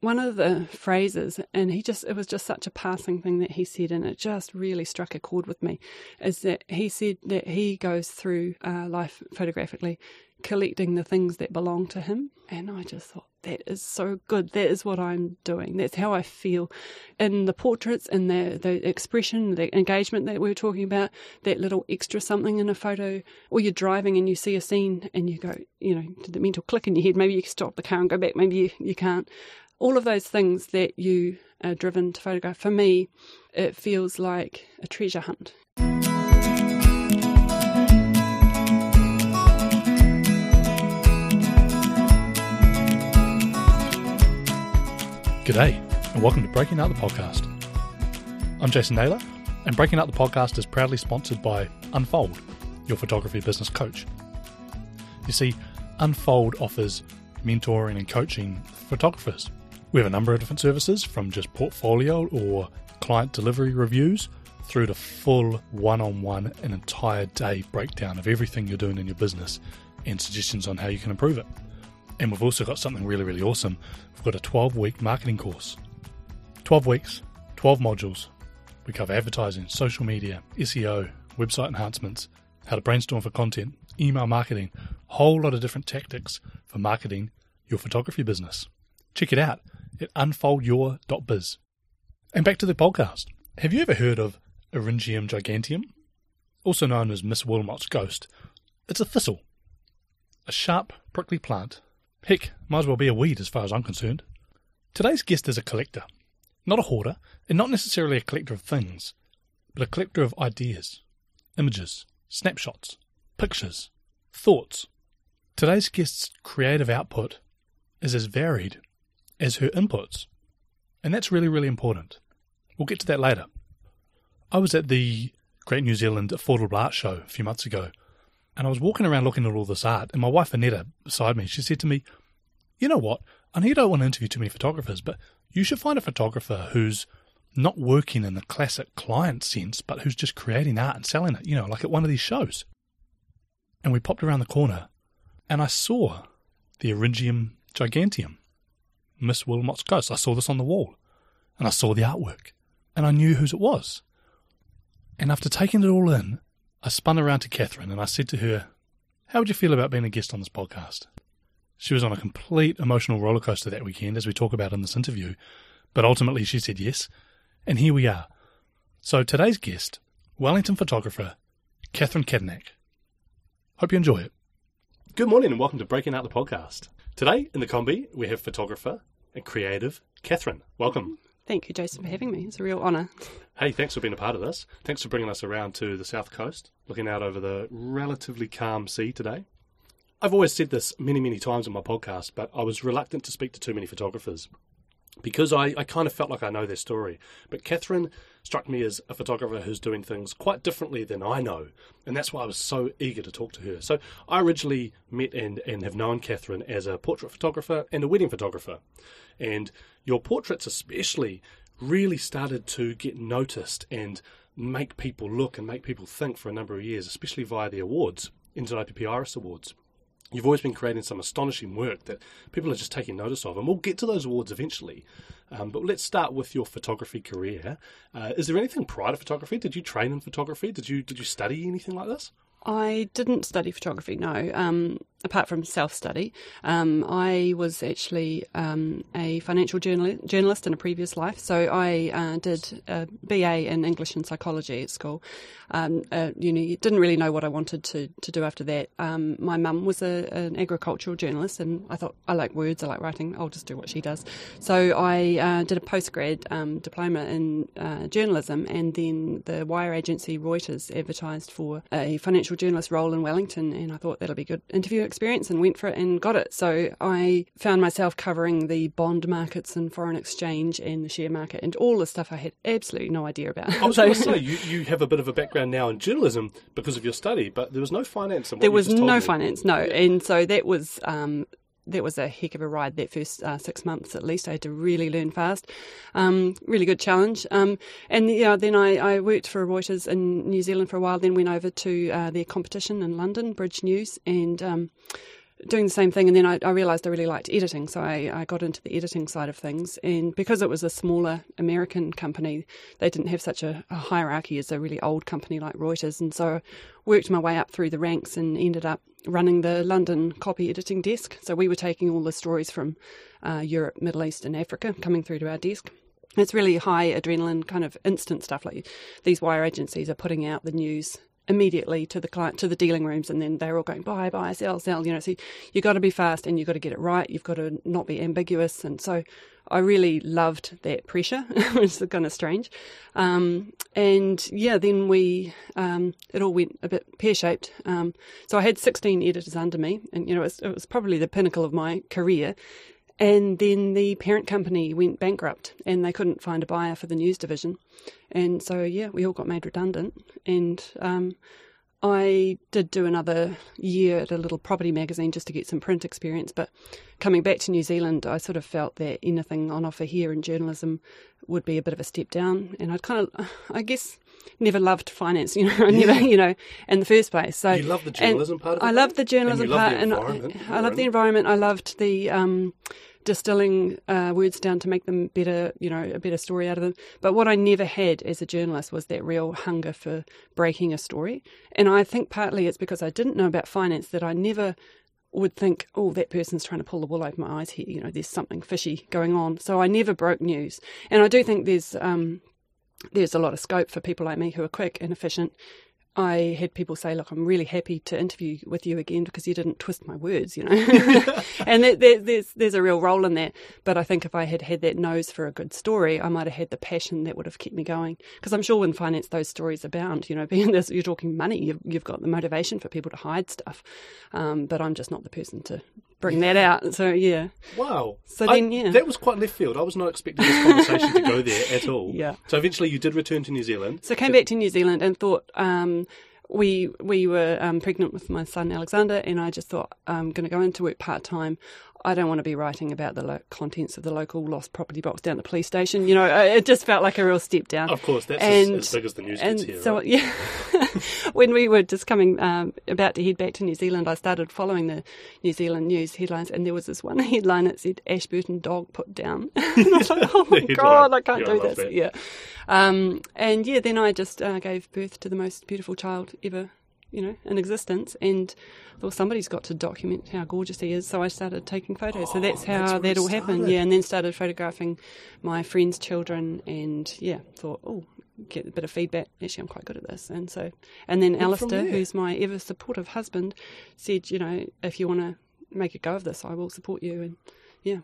one of the phrases, and he just, it was just such a passing thing that he said, and it just really struck a chord with me, is that he said that he goes through uh, life photographically collecting the things that belong to him. And I just thought, that is so good. That is what I'm doing. That's how I feel. In the portraits and the, the expression, the engagement that we were talking about, that little extra something in a photo, or you're driving and you see a scene and you go, you know, to the mental click in your head, maybe you can stop the car and go back, maybe you, you can't all of those things that you are driven to photograph, for me, it feels like a treasure hunt. G'day, and welcome to Breaking Out the Podcast. I'm Jason Naylor, and Breaking Out the Podcast is proudly sponsored by Unfold, your photography business coach. You see, Unfold offers mentoring and coaching photographers we have a number of different services from just portfolio or client delivery reviews through to full one on one, an entire day breakdown of everything you're doing in your business and suggestions on how you can improve it. And we've also got something really, really awesome. We've got a 12 week marketing course. 12 weeks, 12 modules. We cover advertising, social media, SEO, website enhancements, how to brainstorm for content, email marketing, whole lot of different tactics for marketing your photography business. Check it out at unfoldyour.biz. And back to the podcast. Have you ever heard of Eryngium giganteum? Also known as Miss Wilmot's ghost. It's a thistle. A sharp, prickly plant. Heck, might as well be a weed as far as I'm concerned. Today's guest is a collector. Not a hoarder, and not necessarily a collector of things, but a collector of ideas, images, snapshots, pictures, thoughts. Today's guest's creative output is as varied as her inputs. And that's really, really important. We'll get to that later. I was at the Great New Zealand Affordable Art Show a few months ago, and I was walking around looking at all this art, and my wife Annetta beside me, she said to me, You know what? I know you don't want to interview too many photographers, but you should find a photographer who's not working in the classic client sense, but who's just creating art and selling it, you know, like at one of these shows. And we popped around the corner, and I saw the Eryngium giganteum. Miss Wilmot's ghost. I saw this on the wall, and I saw the artwork, and I knew whose it was. And after taking it all in, I spun around to Catherine and I said to her, How would you feel about being a guest on this podcast? She was on a complete emotional roller coaster that weekend, as we talk about in this interview, but ultimately she said yes, and here we are. So today's guest, Wellington photographer, Catherine Cattanach. Hope you enjoy it. Good morning and welcome to Breaking Out the Podcast. Today in the Kombi, we have photographer and creative Catherine. Welcome. Thank you, Jason, for having me. It's a real honour. Hey, thanks for being a part of this. Thanks for bringing us around to the south coast, looking out over the relatively calm sea today. I've always said this many, many times on my podcast, but I was reluctant to speak to too many photographers because I, I kind of felt like I know their story. But Catherine struck me as a photographer who's doing things quite differently than I know, and that's why I was so eager to talk to her. So I originally met and, and have known Catherine as a portrait photographer and a wedding photographer. And your portraits, especially, really started to get noticed and make people look and make people think for a number of years, especially via the awards, NZIPP Iris Awards you've always been creating some astonishing work that people are just taking notice of. And we'll get to those awards eventually. Um, but let's start with your photography career. Uh, is there anything prior to photography? Did you train in photography? Did you did you study anything like this? I didn't study photography, no, um, apart from self study. Um, I was actually um, a financial journal- journalist in a previous life. So I uh, did a BA in English and psychology at school. Um, uh, you know, didn't really know what I wanted to, to do after that. Um, my mum was a, an agricultural journalist, and I thought, I like words, I like writing, I'll just do what she does. So I uh, did a postgrad um, diploma in uh, journalism, and then the wire agency Reuters advertised for a financial journalist role in Wellington, and I thought that'll be a good interview experience, and went for it and got it. So I found myself covering the bond markets and foreign exchange and the share market and all the stuff I had absolutely no idea about. I was going to say you, you have a bit of a background now in journalism because of your study, but there was no finance. there was no finance, no, and so that was um, that was a heck of a ride that first uh, six months at least. I had to really learn fast. Um, really good challenge. Um, and yeah, then I, I, worked for Reuters in New Zealand for a while, then went over to uh, their competition in London, Bridge News, and um, doing the same thing. And then I, I realized I really liked editing. So I, I got into the editing side of things. And because it was a smaller American company, they didn't have such a, a hierarchy as a really old company like Reuters. And so I worked my way up through the ranks and ended up running the London copy editing desk. So we were taking all the stories from uh, Europe, Middle East, and Africa coming through to our desk. It's really high adrenaline kind of instant stuff. Like these wire agencies are putting out the news immediately to the client to the dealing rooms and then they're all going buy buy sell sell you know so you got to be fast and you've got to get it right. You've got to not be ambiguous. And so i really loved that pressure which is kind of strange. Um, and yeah then we um, it all went a bit pear-shaped. Um, so i had 16 editors under me and you know it was, it was probably the pinnacle of my career and then the parent company went bankrupt and they couldn't find a buyer for the news division. And so, yeah, we all got made redundant. And um, I did do another year at a little property magazine just to get some print experience. But coming back to New Zealand, I sort of felt that anything on offer here in journalism would be a bit of a step down. And I'd kind of, I guess, never loved finance, you know, I Yeah. never, you know, in the first place. So You love the and journalism part of it, I love the journalism And part, the and I, I the environment. I loved the um, distilling uh, words down to make them better, you know, a better story out of them. But what I never had as a journalist was that real hunger for breaking a story. And I think partly it's because I didn't know about finance that I never would think, oh, that person's trying to pull the wool over my eyes here. You know, there's something fishy going on. So I never broke news. And I do think there's um, there's a lot of scope for people like me who are quick and efficient. I had people say, "Look, I'm really happy to interview with you again because you didn't twist my words," you know. and there, there, there's there's a real role in that. But I think if I had had that nose for a good story, I might have had the passion that would have kept me going. Because I'm sure in finance those stories abound. You know, being this, you're talking money, you've you've got the motivation for people to hide stuff. Um, but I'm just not the person to bring that out. So yeah, Wow. So I- then, yeah. That was quite left field. I was not expecting this conversation to go there at all. Yeah. So eventually you did return to New Zealand. So I came back to New Zealand and thought um, we we were um, pregnant with my son Alexander, and I just thought I'm going to go into work part time. I don't want to be writing about the lo- contents of the local lost property box down the police station. You know, it just felt like a real step down. Of course, that's And- as, as big as the news and gets here. so right? yeah, when we were just coming um, about to head back to New Zealand, I started following the New Zealand news headlines, and there was this one headline that said Ashburton dog put down. and I was like, oh my god, I can't Yeah, do love this. that. Yeah, um, and yeah, then I just uh, gave birth to the most beautiful child ever. You know, in existence, and thought somebody's got to document how gorgeous he is. So I started taking photos. so that's how Oh, that's that all happened. Yeah, and then started photographing my friends' children, and yeah, thought, oh, get a bit of feedback. Actually, I'm quite good at this, and so, and then from Alistair, who's my ever supportive husband, said, you know, if you want to make a go of this, I will support you, and yeah,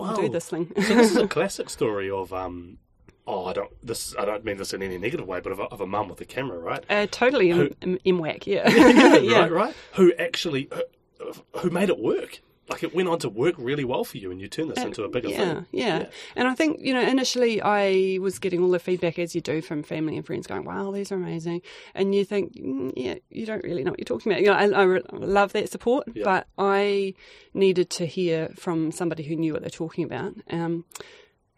I'll do this thing. so this is a classic story of um. Oh, I don't. This I don't mean this in any negative way, but of a, of a mum with a camera, right? uh, totally Who- M- M- MWAC, yeah, yeah, right, right. Who actually who, who made it work? Like it went on to work really well for you, and you turned this into a bigger yeah, thing. Yeah, yeah. And I think, you know, initially I was getting all the feedback as you do from family and friends going, wow, these are amazing. And you think, mm, yeah, you don't really know what you're talking about. You know, I, I love that support, Yeah. but I needed to hear from somebody who knew what they're talking about. Um,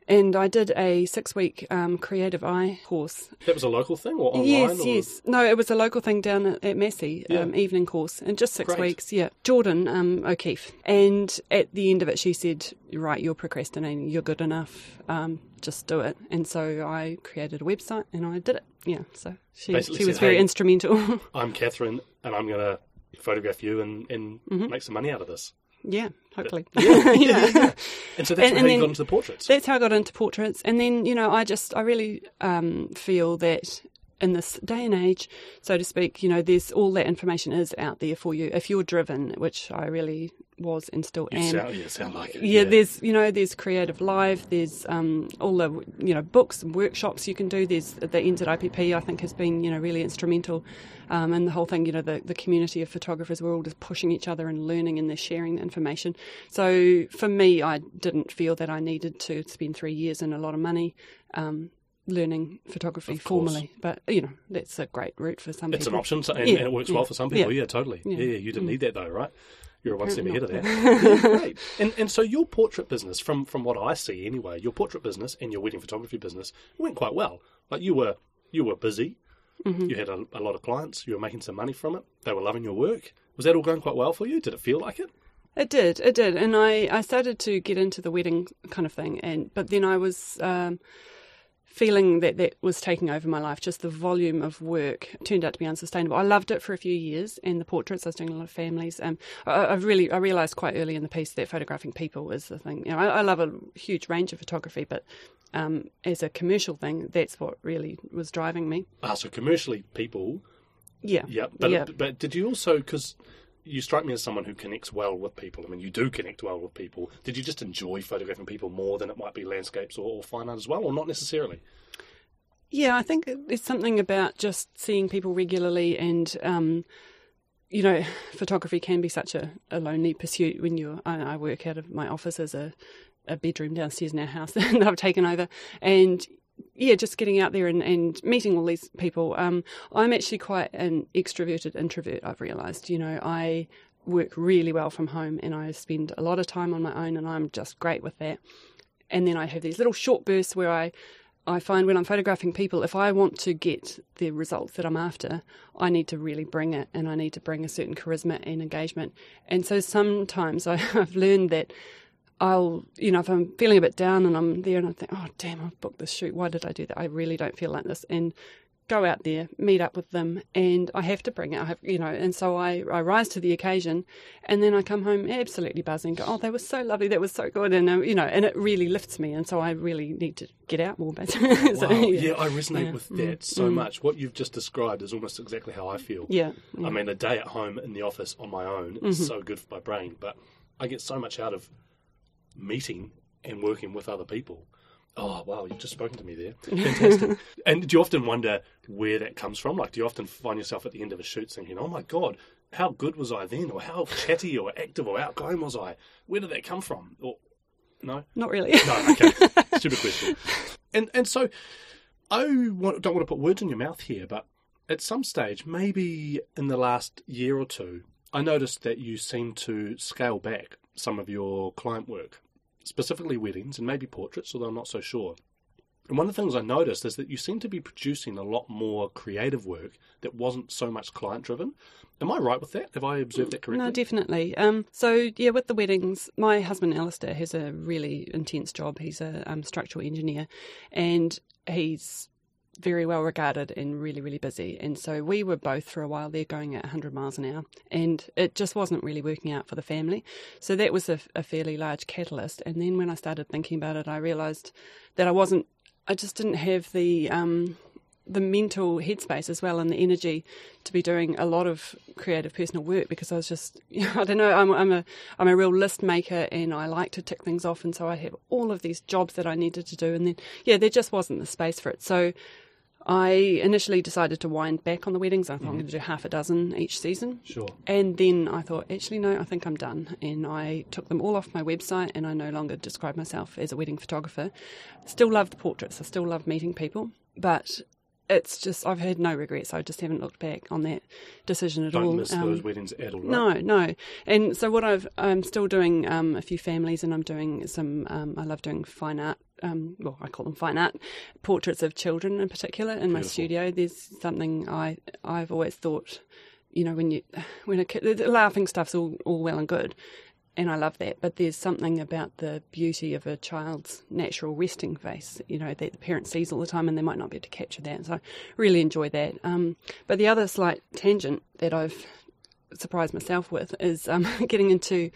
and I did a six week um, creative eye course That was a local thing or online? Yes, or... yes. No, it was a local thing down at, Massey, Yeah. um, evening course, and just six Great. weeks. Yeah, Jordan um, O'Keefe. And at the end of it, she said, "Right, you're procrastinating. You're good enough. Um, just do it." And so I created a website and I did it. Yeah. So she Basically she was said, very "Hey." instrumental. I'm Catherine, and I'm going to photograph you and, and Mm-hmm. make some money out of this. Yeah, hopefully. Yeah, Yeah. yeah. And so that's And- how and you then- got into the portraits. That's how I got into portraits. And then, you know, I just, I really um, feel that in this day and age, so to speak, you know, there's all that information is out there for you. If you're driven, which I really was and still you am. sound, you sound like it. yeah, there's you know there's CreativeLive there's um, all the you know books and workshops you can do there's the NZIPP I think has been you know really instrumental um, and the whole thing you know the, the community of photographers we're all just pushing each other and learning and they're sharing the information so for me I didn't feel that I needed to spend three years and a lot of money um, learning photography formally but you know that's a great route for some It's an people option, so, and, Yeah, and it works yeah, well for some people. yeah. Yeah, totally. Yeah. Mm. you didn't need that though, right? You're one step ahead of that. great. And and so your portrait business, from from what I see anyway, your portrait business and your wedding photography business went quite well. Like you were you were busy. Mm-hmm. You had a, a lot of clients. You were making some money from it. They were loving your work. Was that all going quite well for you? Did it feel like it? It did, it did, and I, I started to get into the wedding kind of thing, and but then I was um, feeling that that was taking over my life. Just the volume of work turned out to be unsustainable. I loved it for a few years, and the portraits I was doing a lot of families. Um, I, I really I realised quite early in the piece that photographing people was the thing. You know, I, I love a huge range of photography, but um, as a commercial thing, that's what really was driving me. Ah, so commercially, people. Yeah, Yeah, but yeah. but did you also because you strike me as someone who connects well with people. I mean, you do connect well with people. Did you just enjoy photographing people more than it might be landscapes or, or fine art as well, or not necessarily? Yeah, I think there's something about just seeing people regularly and. Um, you know, photography can be such a, a lonely pursuit when you're. I, I work out of my office as a, a bedroom downstairs in our house that I've taken over, and yeah, just getting out there and, and meeting all these people. Um, I'm actually quite an extroverted introvert. I've realised. You know, I work really well from home, and I spend a lot of time on my own, and I'm just great with that. And then I have these little short bursts where I I find when I'm photographing people, if I want to get the results that I'm after, I need to really bring it and I need to bring a certain charisma and engagement. And so sometimes I, I've learned that I'll, you know, if I'm feeling a bit down and I'm there and I think, oh, damn, I've booked this shoot. Why did I do that? I really don't feel like this. And go out there, meet up with them, and I have to bring it. I have, you know, and so I, I rise to the occasion, and then I come home absolutely buzzing. Go, oh, they were so lovely, that was so good, and uh, you know, and it really lifts me, and so I really need to get out more. Basically, so, Wow. yeah. I resonate Yeah. with that so much. What you've just described is almost exactly how I feel. yeah, yeah. I mean, a day at home in the office on my own Mm-hmm. is so good for my brain, but I get so much out of meeting and working with other people. Oh, wow, you've just spoken to me there. Fantastic. and do you often wonder where that comes from? Like, do you often find yourself at the end of a shoot thinking, oh my God, how good was I then? Or how chatty or active or outgoing was I? Where did that come from? Or, no? not really. No, okay. Stupid question. And and so I want, don't want to put words in your mouth here, but at some stage, maybe in the last year or two, I noticed that you seem to scale back some of your client work, specifically weddings and maybe portraits, although I'm not so sure. And one of the things I noticed is that you seem to be producing a lot more creative work that wasn't so much client driven. Am I right with that? Have I observed that correctly? No, definitely. Um, so yeah, with the weddings, my husband Alistair has a really intense job. He's a um, structural engineer, and he's very well regarded and really, really busy. And so we were both for a while there going at 100 miles an hour, and it just wasn't really working out for the family. So that was a, a fairly large catalyst. And then when I started thinking about it, I realised that I wasn't. I just didn't have the um, the mental headspace as well and the energy to be doing a lot of creative personal work because I was just I don't know I'm I'm a I'm a real list maker and I like to tick things off and so I have all of these jobs that I needed to do and then yeah there just wasn't the space for it so I initially decided to wind back on the weddings I thought I'm mm-hmm. going to do half a dozen each season Sure. and then I thought, actually, no, I think I'm done. And I took them all off my website and I no longer describe myself as a wedding photographer. Still love the portraits, I still love meeting people, but it's just, I've had no regrets. I just haven't looked back on that decision at Don't all. miss Um, those weddings at all. right? no, no. And so what I've, I'm still doing um, a few families, and I'm doing some. Um, I love doing fine art. Um, well, I call them fine art portraits of children in particular in my studio. There's something I I've always thought, you know, when you when a kid, the laughing stuff's all all well and good, and I love that. But there's something about the beauty of a child's natural resting face, you know, that the parent sees all the time, and they might not be able to capture that. So I really enjoy that. Um, but the other slight tangent that I've surprised myself with is um, getting into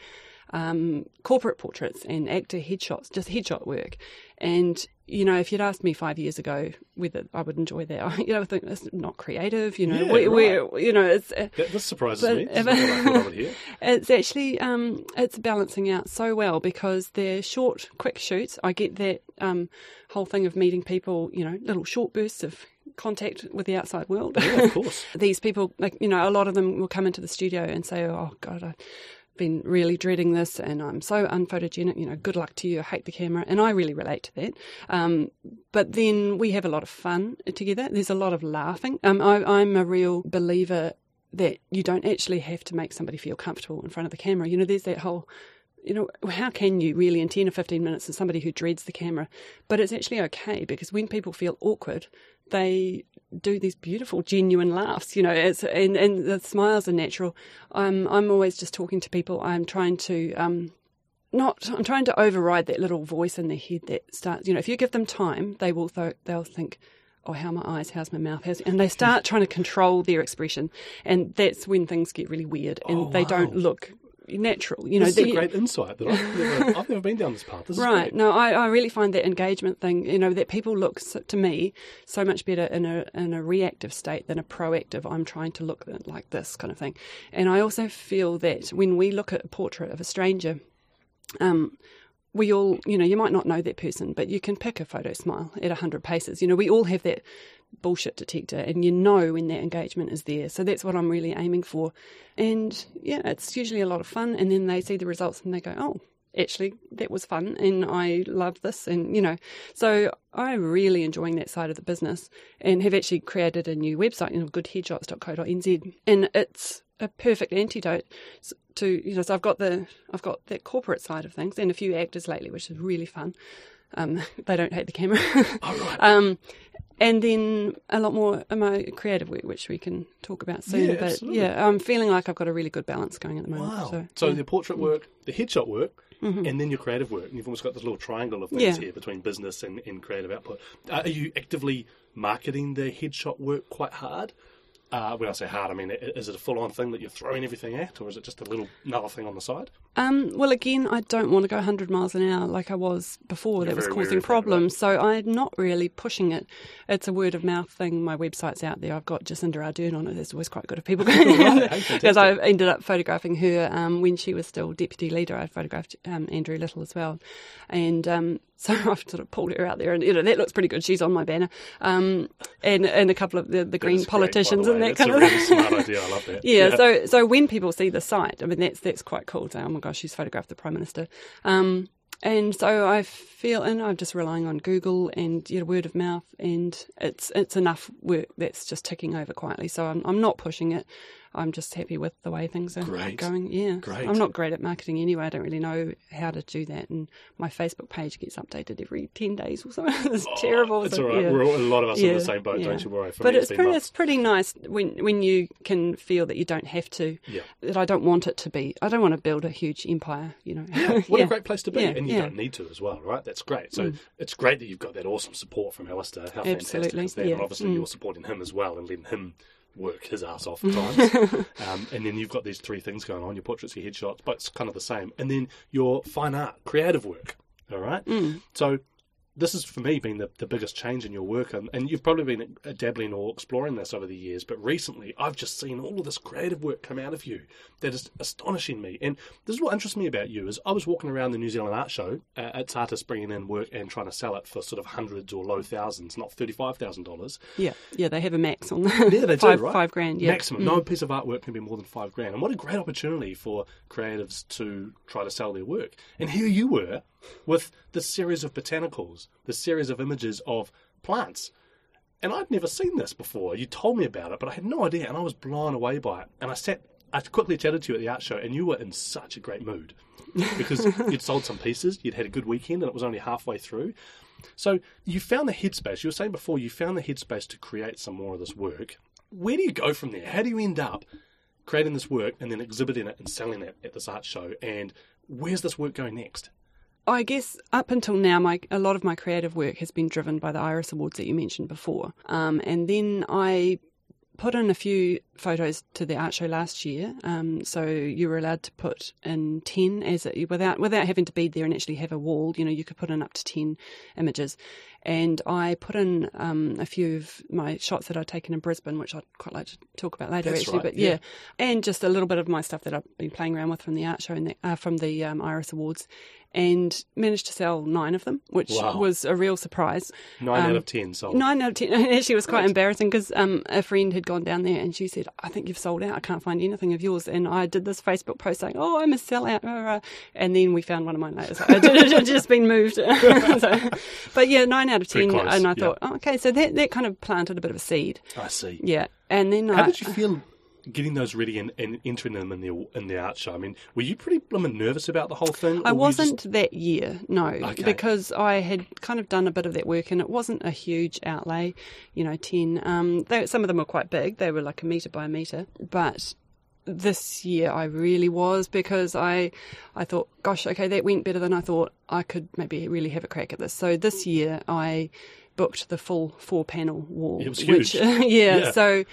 um, corporate portraits and actor headshots, just headshot work. And you know, if you'd asked me five years ago whether I would enjoy that, I, you know, I think it's not creative. You know, Yeah, we, right. we, you know, it's uh, That, this surprises But me. This is if- not what I thought I would hear. it's actually um, it's balancing out so well because they're short, quick shoots. I get that um, whole thing of meeting people, you know, little short bursts of contact with the outside world. Yeah, of course. These people, like you know, a lot of them will come into the studio and say, "Oh God, I've been really dreading this, and I'm so unphotogenic. You know, good luck to you. I hate the camera." And I really relate to that. Um, but then we have a lot of fun together. There's a lot of laughing. Um, I, I'm a real believer that you don't actually have to make somebody feel comfortable in front of the camera. You know, there's that whole you know, how can you really in 10 or 15 minutes as somebody who dreads the camera? But it's actually okay because when people feel awkward, they do these beautiful, genuine laughs, you know, it's, and, and the smiles are natural. I'm, I'm always just talking to people. I'm trying to, um, not, I'm trying to override that little voice in their head that starts, you know, if you give them time, they will, th- they'll think, oh, how are my eyes, how's my mouth, how's, and they start trying to control their expression. And that's when things get really weird and Oh, they don't look natural. You know, This is a great insight that I've never, I've never been down this path. This Right. No, I, I really find that engagement thing, you know, that people look to me so much better in a in a reactive state than a proactive. I'm trying to look like this kind of thing, and I also feel that when we look at a portrait of a stranger, um, we all, you know, you might not know that person, but you can pick a photo smile at 100 paces. You know, we all have that bullshit detector, and you know when that engagement is there. So that's what I'm really aiming for. And yeah, it's usually a lot of fun. And then they see the results and they go, oh, actually, that was fun, and I love this. And, you know, so I'm really enjoying that side of the business and have actually created a new website, you know, goodheadshots.co.nz. And it's a perfect antidote to you know so I've got the I've got that corporate side of things and a few actors lately which is really fun um, they don't hate the camera um, and then a lot more of my creative work which we can talk about soon Yeah, but absolutely. yeah I'm feeling like I've got a really good balance going at the moment Wow. so, So, yeah. the portrait work, the headshot work, and then your creative work. And you've almost got this little triangle of things Yeah. here between business and, and creative output. Uh, are you actively marketing the headshot work quite hard? Uh, when I say hard, I mean, is it a full on thing that you're throwing everything at, or is it just a little another thing on the side? Um, well, again, I don't want to go 100 miles an hour like I was before. You're that was causing problems. So I'm not really pushing it. It's a word of mouth thing. My website's out there. I've got Jacinda Ardern on it. It's always quite good if people go. Because I ended up photographing her um, when she was still deputy leader. I photographed um, Andrew Little as well. And um, so I've sort of pulled her out there. And, you know, that looks pretty good. She's on my banner. Um, and, and a couple of the, the green That's great, the politicians and that That's kind a of really smart idea. I love that. yeah, so so when people see the site, I mean that's that's quite cool. To, oh my gosh, she's photographed the prime minister. Um, and so I feel, and I'm just relying on Google and you know, word of mouth, and it's it's enough work that's just ticking over quietly. So I'm I'm not pushing it. I'm just happy with the way things are Great. going. Yeah, Great. I'm not great at marketing anyway. I don't really know how to do that, and my Facebook page gets updated every ten days or something. it's terrible. It's so, all right. yeah. We're all, a lot of us in Yeah, the same boat. yeah. Don't you worry. For but me, it's pretty, it's pretty nice when when you can feel that you don't have to. Yeah. That I don't want it to be. I don't want to build a huge empire. You know. What Yeah. a great place to be, and you. Mm. don't need to as well, right? That's great. So it's great that you've got that awesome support from Alistair. How fantastic Absolutely, is that? yeah. And obviously, Mm. you're supporting him as well and letting him work his ass off at times. um, and then you've got these three things going on: your portraits, your headshots, but it's kind of the same. And then your fine art, creative work. All right. Mm. So this has for me been the, the biggest change in your work and, and you've probably been dabbling or exploring this over the years but recently i've just seen all of this creative work come out of you that is astonishing me and this is what interests me about you is i was walking around the new zealand art show uh, it's artists bringing in work and trying to sell it for sort of hundreds or low thousands not $35000 Yeah, yeah, they have a max on that. yeah, they five, do, right? Five grand. Yeah. Mm. Maximum. No piece of artwork can be more than five grand. And what a great opportunity for creatives to try to sell their work. And here you were with this series of botanicals, this series of images of plants. And I'd never seen this before. You told me about it, but I had no idea, and I was blown away by it. And I sat, I quickly chatted to you at the art show, and you were in such a great mood because you'd sold some pieces, you'd had a good weekend, and it was only halfway through. So you found the headspace. You were saying before you found the headspace to create some more of this work. Where do you go from there? How do you end up creating this work and then exhibiting it and selling it at this art show? And where's this work going next? I guess up until now, my a lot of my creative work has been driven by the Iris Awards that you mentioned before, um, and then I put in a few photos to the art show last year. Um, so you were allowed to put in ten as a, without without having to be there and actually have a wall. You know, you could put in up to ten images, and I put in um, a few of my shots that I'd taken in Brisbane, which I'd quite like to talk about later. That's actually, right, but yeah. yeah. and just a little bit of my stuff that I've been playing around with from the art show and the, uh, from the um, Iris Awards, and managed to sell nine of them, which Wow. was a real surprise. Nine out Um, of ten sold. Nine out of ten. It actually was quite embarrassing because um, a friend had gone down there and she said, "I think you've sold out. I can't find anything of yours." And I did this Facebook post saying, "Oh, I'm a sellout," and then we found one of mine later. So it had- it had just been moved. so, but yeah, nine out of Pretty ten. close, and I yeah. thought, oh, okay, so that that kind of planted a bit of a seed. I see. Yeah, and then How I, did you feel getting those ready and, and entering them in the in the art show. I mean, were you pretty blooming nervous about the whole thing? I or were you wasn't just- that year, no, Okay. because I had kind of done a bit of that work, and it wasn't a huge outlay. You know, ten. Um, they, some of them were quite big; they were like a meter by a meter. But this year, I really was because I, I thought, gosh, okay, that went better than I thought. I could maybe really have a crack at this. So this year, I booked the full four panel wall. It was Which, huge. yeah, Yeah. So.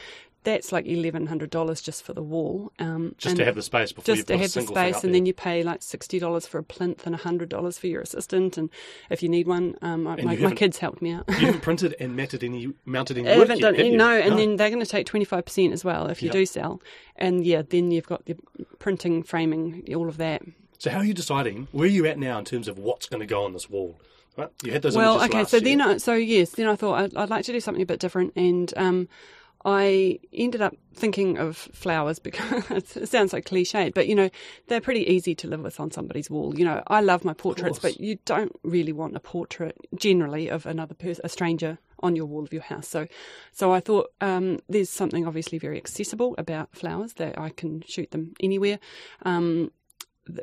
That's like eleven hundred dollars just for the wall. Um, just to have the space before you just to have the space, and then you pay like sixty dollars for a plinth and hundred dollars for your assistant, and if you need one, um, I, my, my kids helped me out. you haven't printed and matted any, mounted any I haven't yet, done have you? no, and then they're going to take twenty five percent as well if you Yep. do sell, and yeah, then you've got the printing, framing, all of that. So how are you deciding? Where are you at now in terms of what's going to go on this wall? Right? You had those well, okay, so year. then, I, so yes, then I thought I'd, I'd like to do something a bit different, and um, I ended up thinking of flowers because it sounds so cliched, but you know they're pretty easy to live with on somebody's wall. You know, I love my portraits, but you don't really want a portrait generally of another person, a stranger on your wall of your house. So, so I thought um, there's something obviously very accessible about flowers that I can shoot them anywhere. Um,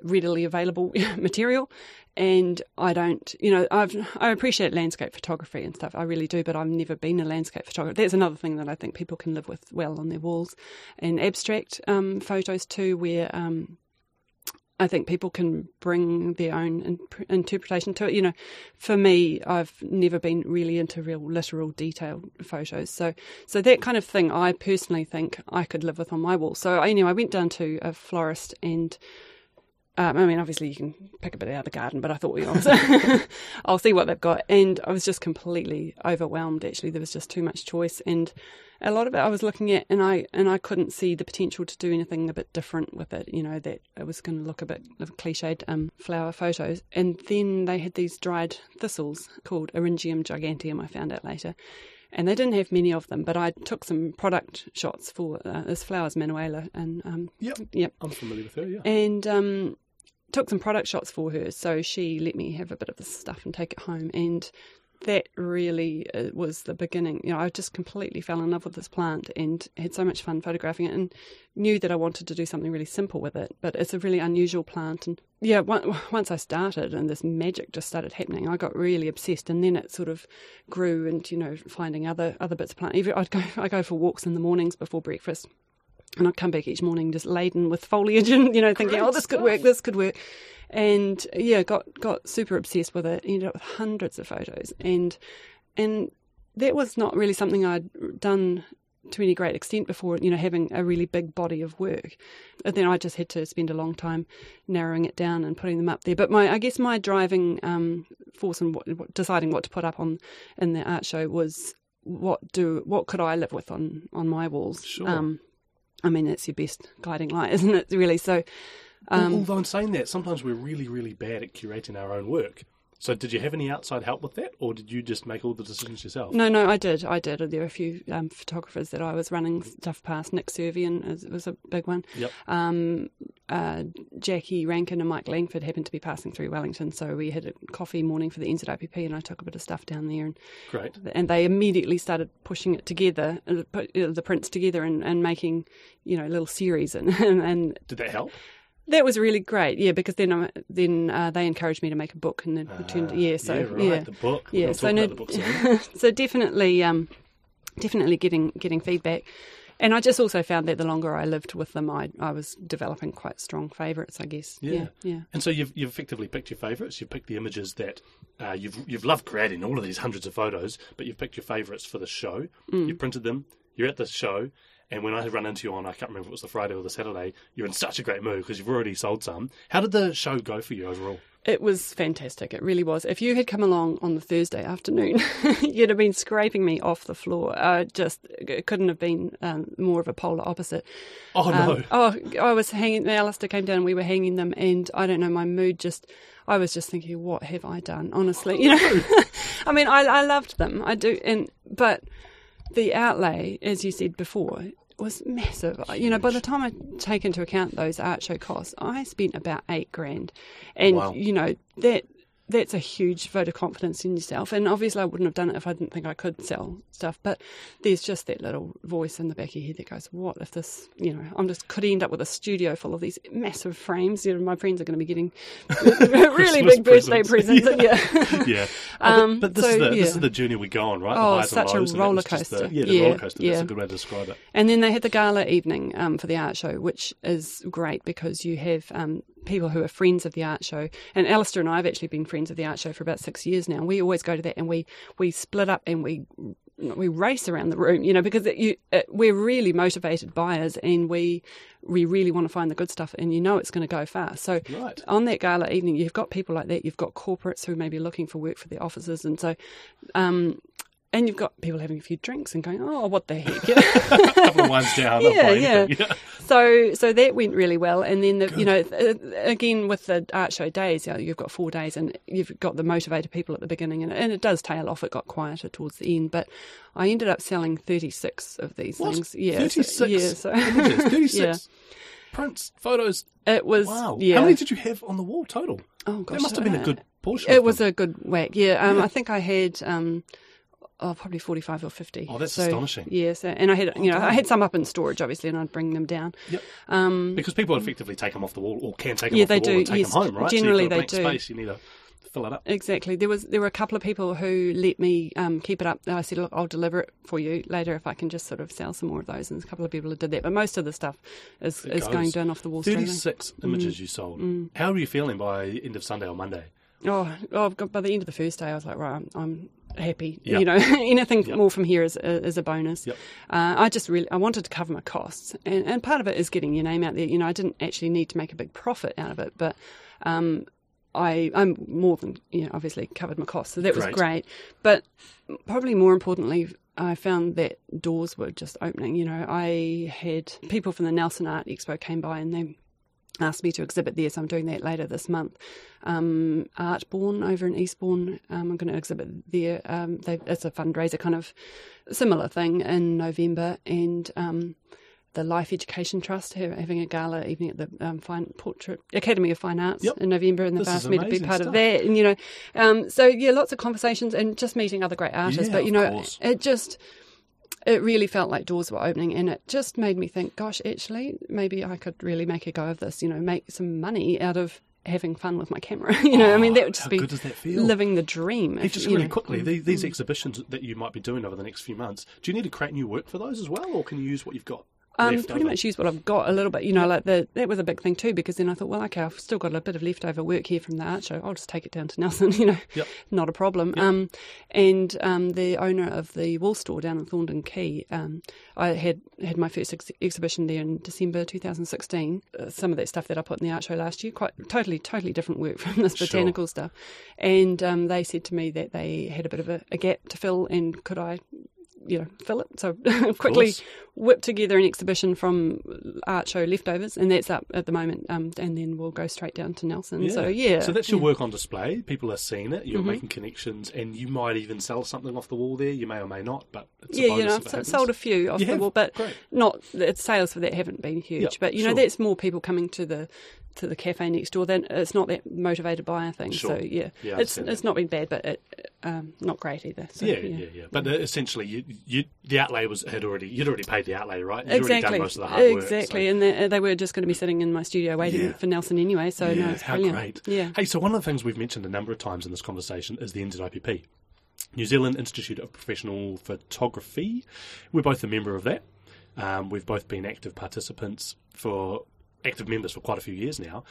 readily available material and I don't you know I've I appreciate landscape photography and stuff I really do but I've never been a landscape photographer that's another thing that I think people can live with well on their walls and abstract um, photos too where um, I think people can bring their own in- interpretation to it. You know, for me, I've never been really into real literal detailed photos. So, so that kind of thing, I personally think I could live with on my wall. So, I, know, I went down to a florist and. Um, I mean, obviously you can pick a bit out of the garden, but I thought, you know, I'll see what they've got. And I was just completely overwhelmed. Actually, there was just too much choice, and a lot of it I was looking at, and I and I couldn't see the potential to do anything a bit different with it. You know, that it was going to look a bit of cliched um, flower photos. And then they had these dried thistles called Eryngium giganteum. I found out later. And they didn't have many of them, but I took some product shots for uh, this flowers Manuela, and um, Yep. yep, I'm familiar with her, yeah. and um, took some product shots for her. So she let me have a bit of the stuff and take it home. And that really uh, was the beginning. You know, I just completely fell in love with this plant and had so much fun photographing it and knew that I wanted to do something really simple with it. But it's a really unusual plant. And yeah, once I started and this magic just started happening, I got really obsessed. And then it sort of grew and, you know, finding other, other bits of plant. Even I'd go, I go for walks in the mornings before breakfast. And I'd come back each morning just laden with foliage and, you know, thinking, Great oh, this could work, this could work. And yeah, got, got super obsessed with it, ended up with hundreds of photos. And, and that was not really something I'd done to any great extent before, you know, having a really big body of work. And then I just had to spend a long time narrowing it down and putting them up there. But my, I guess my driving um, force in what, deciding what to put up on in the art show was what do what could I live with on on my walls. Sure. Um, I mean, that's your best guiding light, isn't it? Really. So, um, Although in saying that, sometimes we're really, really bad at curating our own work. So did you have any outside help with that, or did you just make all the decisions yourself? No, no, I did. I did. There were a few um, photographers that I was running stuff past. Nick Servian is, was a big one. Yep. Um, uh, Jackie Ranken and Mike Langford happened to be passing through Wellington, so we had a coffee morning for the NZIPP, and I took a bit of stuff down there, and Great. and they immediately started pushing it together, uh, put uh, the prints together, and, and making you know little series, and and, and Did that help? That was really great. Yeah, because then I, then uh, they encouraged me to make a book, and then it turned Ah, yeah, so yeah, right. yeah. The book. Yeah, We'll so no, book so definitely, um, definitely getting getting feedback, and I just also found that the longer I lived with them, I I was developing quite strong favourites. I guess. Yeah. Yeah, yeah. And so you've you've effectively picked your favourites. You've picked the images that uh, you've you've loved creating all of these hundreds of photos, but you've picked your favourites for the show. Mm. You've printed them. You're at the show, and when I had run into you on, I can't remember if it was the Friday or the Saturday. You're in such a great mood because you've already sold some. How did the show go for you overall? It was fantastic. It really was. If you had come along on the Thursday afternoon, you'd have been scraping me off the floor. I just it couldn't have been um, more of a polar opposite. Oh no! Um, oh, I was hanging. Alistair came down. We were hanging them, and I don't know. My mood just. I was just thinking, what have I done? Honestly, you know. I mean, I, I loved them. I do, and but the outlay, as you said before, was massive. You know, by the time I take into account those art show costs, I spent about eight grand, and Wow. you know that that's a huge vote of confidence in yourself. And obviously, I wouldn't have done it if I didn't think I could sell stuff. But there's just that little voice in the back of your head that goes, "What if this? You know, I'm just could end up with a studio full of these massive frames. You know, my friends are going to be getting really big birthday presents. Yeah, yeah. yeah. Oh, Um, but, but this so, is the this is the journey we go on, right? Oh, the such a and lows, and roller just the- coaster. yeah, the Yeah, roller coaster. That's a good way to describe it. And then they had the gala evening um, for the art show, which is great because you have um, people who are friends of the art show. And Alistair and I have actually been friends of the art show for about six years now. We always go to that and we, we split up and we we race around the room, you know, because it, you, it, we're really motivated buyers and we we really want to find the good stuff and you know it's going to go fast. So Right. on that gala evening, you've got people like that. You've got corporates who may be looking for work for their offices, and so, um, and you've got people having a few drinks and going, "Oh, what the heck?" A couple of ones down. Yeah, yeah. yeah. So, so that went really well. And then, the, you know, again with the art show days, you know, you've got four days, and you've got the motivated people at the beginning, and, and it does tail off. It got quieter towards the end, but I ended up selling thirty six of these What? things. Yeah, Thirty so, yeah, so images. Thirty six Yeah. prints, photos. it was. Wow. Yeah. How many did you have on the wall total? oh gosh, That must have been a good portion. It was a good whack. Yeah, um, Yeah. I think I had. Um, Oh, probably forty-five or fifty. Oh, that's So, astonishing. Yeah, so, and I had, you know. I had some up in storage, obviously, and I'd bring them down. Yep. Um, Because people effectively take them off the wall or can take them Yeah, off the they wall and do, take yes. them home, right? Generally so a they do. space. You need to fill it up. Exactly. There was there were a couple of people who let me um, keep it up. I said, look, I'll deliver it for you later if I can just sort of sell some more of those. And a couple of people who did that, but most of the stuff is, It is goes. going down off the wall straight. Thirty-six images you sold. How are you feeling by end of Sunday or Monday? Oh, oh, by the end of the first day, I was like, right, I'm, I'm happy. Yep. You know, anything Yep. more from here is, is a bonus. Yep. Uh, I just really I wanted to cover my costs, and, and part of it is getting your name out there. You know, I didn't actually need to make a big profit out of it, but um, I I'm more than you know obviously covered my costs, so that was Great. great. But probably more importantly. I found that doors were just opening. You know, I had people from the Nelson Art Expo came by and they asked me to exhibit there, so I'm doing that later this month. Um, Artborn over in Eastbourne, um, I'm going to exhibit there. Um, they, it's a fundraiser kind of similar thing in November, and um, the Life Education Trust ha- having a gala evening at the um, Fine Portrait Academy of Fine Arts Yep. in November, and they've asked me to be part stuff. of that. And you know, um, so yeah, lots of conversations and just meeting other great artists. Yeah, but you know, course. it just it really felt like doors were opening and it just made me think gosh actually maybe i could really make a go of this you know make some money out of having fun with my camera you know i mean that would just be good does that feel? living the dream if, just really know. quickly, the- these mm. exhibitions that you might be doing over the next few months, do you need to create new work for those as well, or can you use what you've got? Um, pretty much use what I've got a little bit. You know, like the, that was a big thing too because then I thought, well, okay, I've still got a bit of leftover work here from the art show. I'll just take it down to Nelson. You know, Yep. not a problem. Um, and um, the owner of the wool store down in Thorndon Quay, um, I had had my first ex- exhibition there in December 2016. Uh, some of that stuff that I put in the art show last year, quite totally, totally different work from this Sure. botanical stuff. And um, they said to me that they had a bit of a, a gap to fill, and could I you know, fill it. So quickly whip together an exhibition from art show leftovers, and that's up at the moment. Um, and then we'll go straight down to Nelson. So yeah, So that's your yeah. work on display. People are seeing it. Mm-hmm. You're making connections, and you might even sell something off the wall there. You may or may not, but it's a Yeah, bonus you know, I've sold a few off You the have? wall, but Great. not the sales for that haven't been huge. Yep, but you know, sure. that's more people coming to the to the cafe next door. Then it's not that motivated buyer thing. Sure. So yeah, Yeah, it's it's not been bad, but it, um, not great either. So, Yeah, yeah, yeah. But uh, essentially, you, you, the outlay was had already you'd already paid the outlay, right? You'd already Exactly, done most of the hard work. exactly, so- and they, they were just going to be sitting in my studio waiting Yeah. for Nelson anyway. So no, Yeah, it's how brilliant. great. Yeah, Hey, so one of the things we've mentioned a number of times in this conversation is the NZIPP, New Zealand Institute of Professional Photography. We're both a member of that. Um, we've both been active participants for active members for quite a few years now.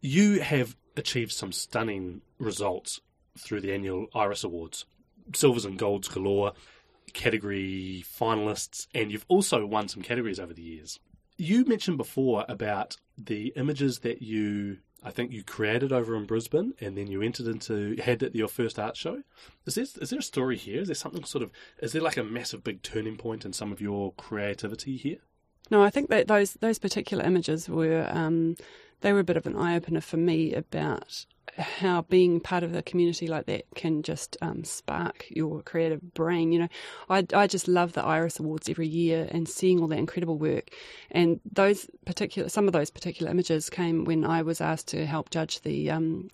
You have achieved some stunning results through the annual Iris Awards, silvers and golds galore, category finalists, and you've also won some categories over the years. You mentioned before about the images that you, I think you created over in Brisbane, and then you entered into had at your first art show. Is there is there a story here? Is there something sort of? Is there like a massive big turning point in some of your creativity here? No, I think that those those particular images were um, they were a bit of an eye opener for me about how being part of a community like that can just um, spark your creative brain. You know, I, I just love the Iris Awards every year and seeing all that incredible work. And those particular some of those particular images came when I was asked to help judge the um,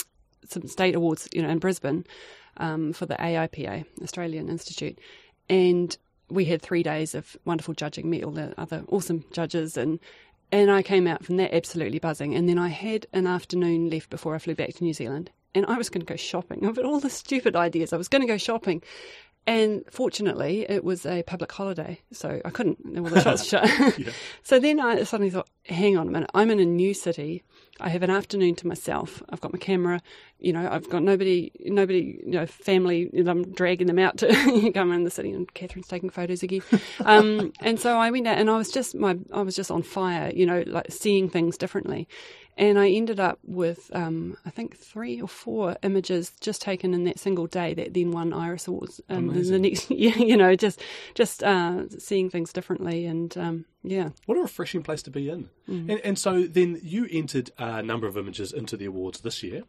some state awards, you know, in Brisbane um, for the AIPA, Australian Institute, and we had three days of wonderful judging, met all the other awesome judges, and and I came out from that absolutely buzzing. And then I had an afternoon left before I flew back to New Zealand, and I was going to go shopping. I've had all the stupid ideas. I was going to go shopping, and fortunately, it was a public holiday, so I couldn't. All the shops shut. yeah. So then I suddenly thought, hang on a minute. I'm in a new city. I have an afternoon to myself. I've got my camera. You know, I've got nobody, nobody, you know, family. I'm dragging them out to come around the city, and Catherine's taking photos again. Um, and so I went out, and I was just my, I was just on fire. You know, like seeing things differently. And I ended up with, um, I think, three or four images just taken in that single day that then won Iris Awards. And the next, yeah, you know, just just uh, seeing things differently, and um, yeah. What a refreshing place to be in. Mm. And, and so then you entered a number of images into the awards this year,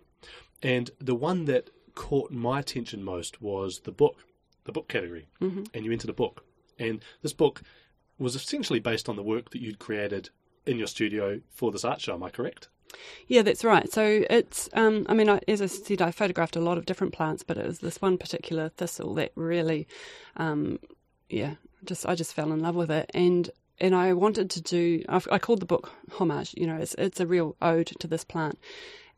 and the one that caught my attention most was the book, the book category, mm-hmm. and you entered a book, and this book was essentially based on the work that you'd created in your studio for this art show. Am I correct? Yeah, that's right. So it's, um, I mean, I, as I said, I photographed a lot of different plants, but it was this one particular thistle that really, um, yeah, just I just fell in love with it, and and I wanted to do. I, called the book homage. You know, it's it's a real ode to this plant,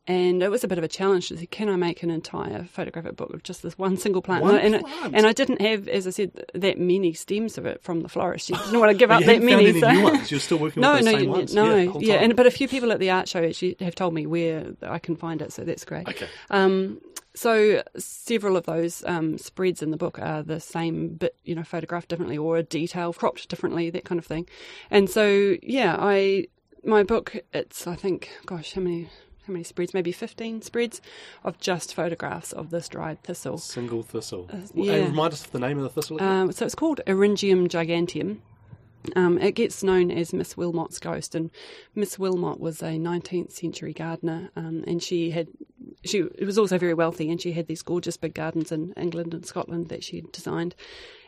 and it was a bit of a challenge to say, can I make an entire photographic book of just this one single plant? One and, plant. and I didn't have, as I said, that many stems of it from the florist. You didn't want to give up that many. So. new ones. You're still working no, with no, same ones. No, yeah, yeah, and but a few people at the art show actually have told me where I can find it, so that's great. Okay. Um, so several of those um, spreads in the book are the same bit, you know, photographed differently or a detail cropped differently, that kind of thing. And so, yeah, I my book, it's I think, gosh, how many how many spreads? Maybe 15 spreads of just photographs of this dried thistle. Single thistle. Uh, yeah. And remind us of the name of the thistle um, so it's called Eryngium giganteum. Um, it gets known as Miss Willmott's ghost, and Miss Wilmot was a 19th century gardener, um, and she had she was also very wealthy, and she had these gorgeous big gardens in England and Scotland that she designed,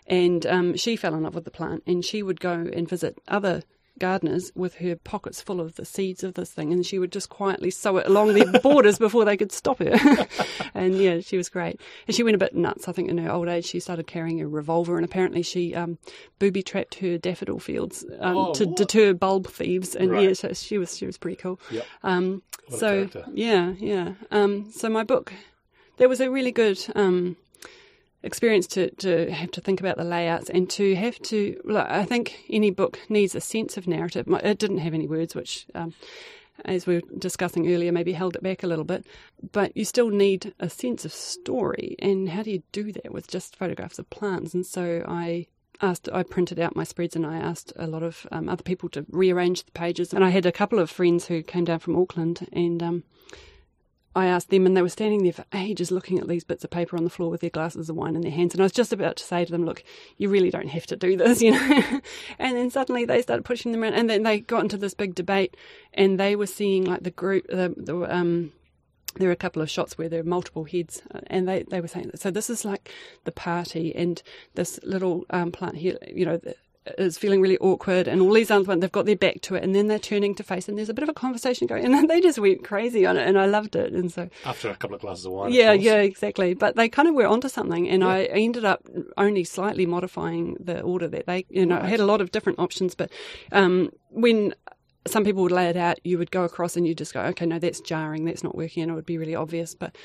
and um, she fell in love with the plant, and she would go and visit other gardeners with her pockets full of the seeds of this thing, and she would just quietly sow it along their borders before they could stop her. and yeah, she was great. And she went a bit nuts. I think in her old age, she started carrying a revolver, and apparently she um, booby trapped her daffodil fields um, oh, to what? deter bulb thieves. And right. yeah, so she was she was pretty cool. Yep. Um, so yeah, yeah. Um, so my book, there was a really good. Um, experience to, to have to think about the layouts and to have to look, I think any book needs a sense of narrative. It didn't have any words, which, um, as we were discussing earlier, maybe held it back a little bit. But you still need a sense of story, and how do you do that with just photographs of plants? And so I asked I printed out my spreads and I asked a lot of um, other people to rearrange the pages and I had a couple of friends who came down from Auckland and um, I asked them, and they were standing there for ages looking at these bits of paper on the floor with their glasses of wine in their hands. And I was just about to say to them, Look, you really don't have to do this, you know. and then suddenly they started pushing them around, and then they got into this big debate, and they were seeing like the group, the, the um, there are a couple of shots where there are multiple heads, uh, and they, they were saying, so this is like the party, and this little um, plant here, you know, is feeling really awkward, and all these other ones, they've got their back to it, and then they're turning to face, and there's a bit of a conversation going, and they just went crazy on it, and I loved it. And so after a couple of glasses of wine, yeah, of yeah, exactly. But they kind of were onto something, and Yeah. I ended up only slightly modifying the order that they, you know, I had a lot of different options, but um, when some people would lay it out, you would go across and you just go, okay, no, that's jarring, that's not working, and it would be really obvious, but.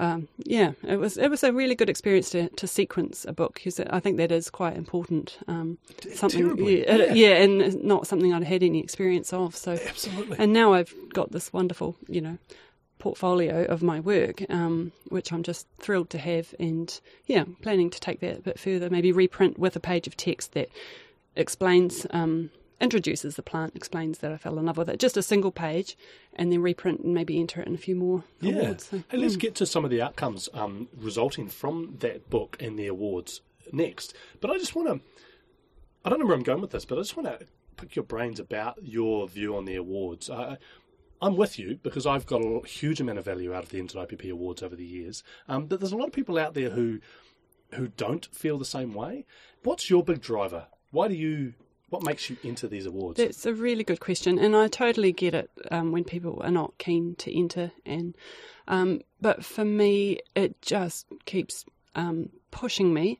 Um, yeah, it was it was a really good experience to, to sequence a book because I think that is quite important. Um, something, yeah, yeah. yeah, and not something I'd had any experience of. So, Absolutely. and now I've got this wonderful, you know, portfolio of my work, um, which I'm just thrilled to have, and yeah, planning to take that a bit further. Maybe reprint with a page of text that explains, um, introduces the plant, explains that I fell in love with it. Just a single page, and then reprint and maybe enter it in a few more Yeah. awards. So, Hey, let's mm. get to some of the outcomes um, resulting from that book and the awards next. But I just want to, I don't know where I'm going with this, but I just want to pick your brains about your view on the awards. I, I'm with you because I've got a huge amount of value out of the NZIPP awards over the years. Um, but there's a lot of people out there who who don't feel the same way. What's your big driver? Why do you What makes you enter these awards? That's a really good question, and I totally get it um, when people are not keen to enter. And um, but for me, it just keeps um, pushing me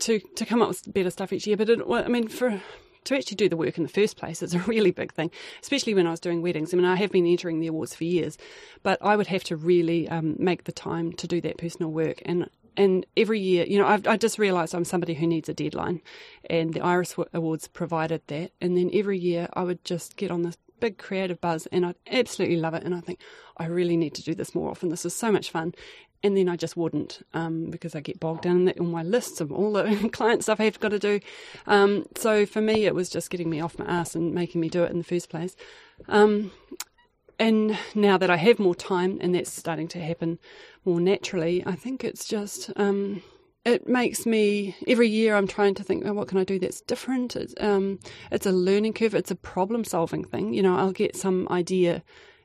to to come up with better stuff each year. But it, I mean, for to actually do the work in the first place is a really big thing, especially when I was doing weddings. I mean, I have been entering the awards for years, but I would have to really um, make the time to do that personal work. And and every year, you know, I've, I just realised I'm somebody who needs a deadline, and the Iris Awards provided that. And then every year, I would just get on this big creative buzz, and I absolutely love it. And I think I really need to do this more often. This is so much fun. And then I just wouldn't um, because I get bogged down in that, all my lists of all the client stuff I've got to do. Um, so for me, it was just getting me off my ass and making me do it in the first place. Um, and now that I have more time and that's starting to happen more naturally, I think it's just um, it makes me every year I'm trying to think, oh, what can I do that's different? It's, um, it's a learning curve. It's a problem solving thing. You know, I'll get some idea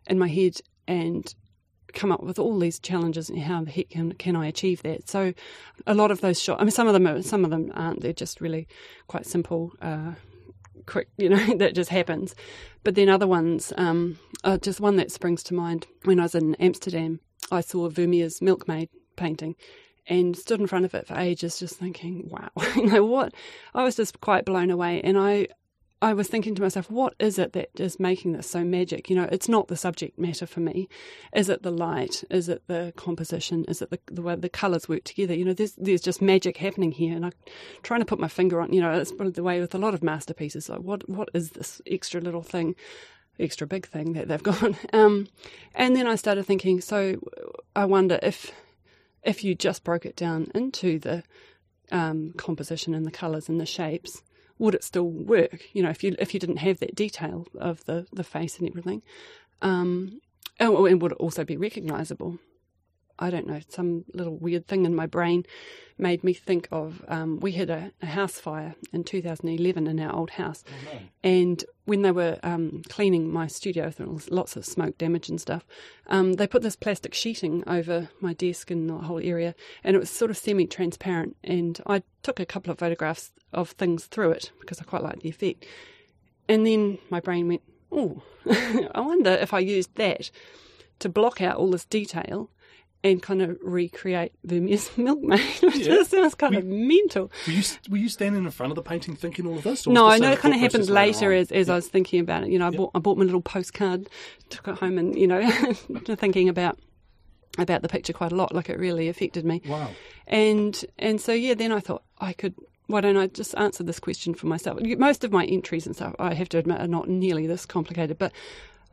in my head and come up with all these challenges and how the heck can, can I achieve that? So a lot of those shots, I mean, some of them are, some of them aren't. They're just really quite simple, uh, quick, you know, that just happens. But then other ones, um, uh, just one that springs to mind when I was in Amsterdam, I saw Vermeer's Milkmaid painting and stood in front of it for ages just thinking, wow, you know what? I was just quite blown away. And I, I was thinking to myself, what is it that is making this so magic? You know, it's not the subject matter for me. Is it the light? Is it the composition? Is it the, the way the colours work together? You know, there's there's just magic happening here, and I'm trying to put my finger on. You know, it's the way with a lot of masterpieces. Like, what what is this extra little thing? Extra big thing that they've got. Um, and then I started thinking, so I wonder if if you just broke it down into the um, composition and the colours and the shapes, would it still work? You know, if you if you didn't have that detail of the the face and everything, um, oh, and would it also be recognisable? I don't know. Some little weird thing in my brain made me think of. Um, we had a, a, house fire in 2011 in our old house, oh, no. and when they were um, cleaning my studio, there was lots of smoke damage and stuff. Um, they put this plastic sheeting over my desk and the whole area, and it was sort of semi-transparent. And I took a couple of photographs of things through it because I quite liked the effect. And then my brain went, "Oh, I wonder if I used that." to block out all this detail and kind of recreate Vermeer's Milkmaid, which yeah. just sounds kind were, of mental. Were you, were you standing in front of the painting thinking all of this? no, I know it kind of happened later as, as yeah. I was thinking about it. You know, I, bought, I bought my little postcard, took it home and, you know, thinking about about the picture quite a lot. Like it really affected me. Wow. And and so yeah, then I thought I could. Why don't I just answer this question for myself? Most of my entries and stuff, I have to admit, are not nearly this complicated. But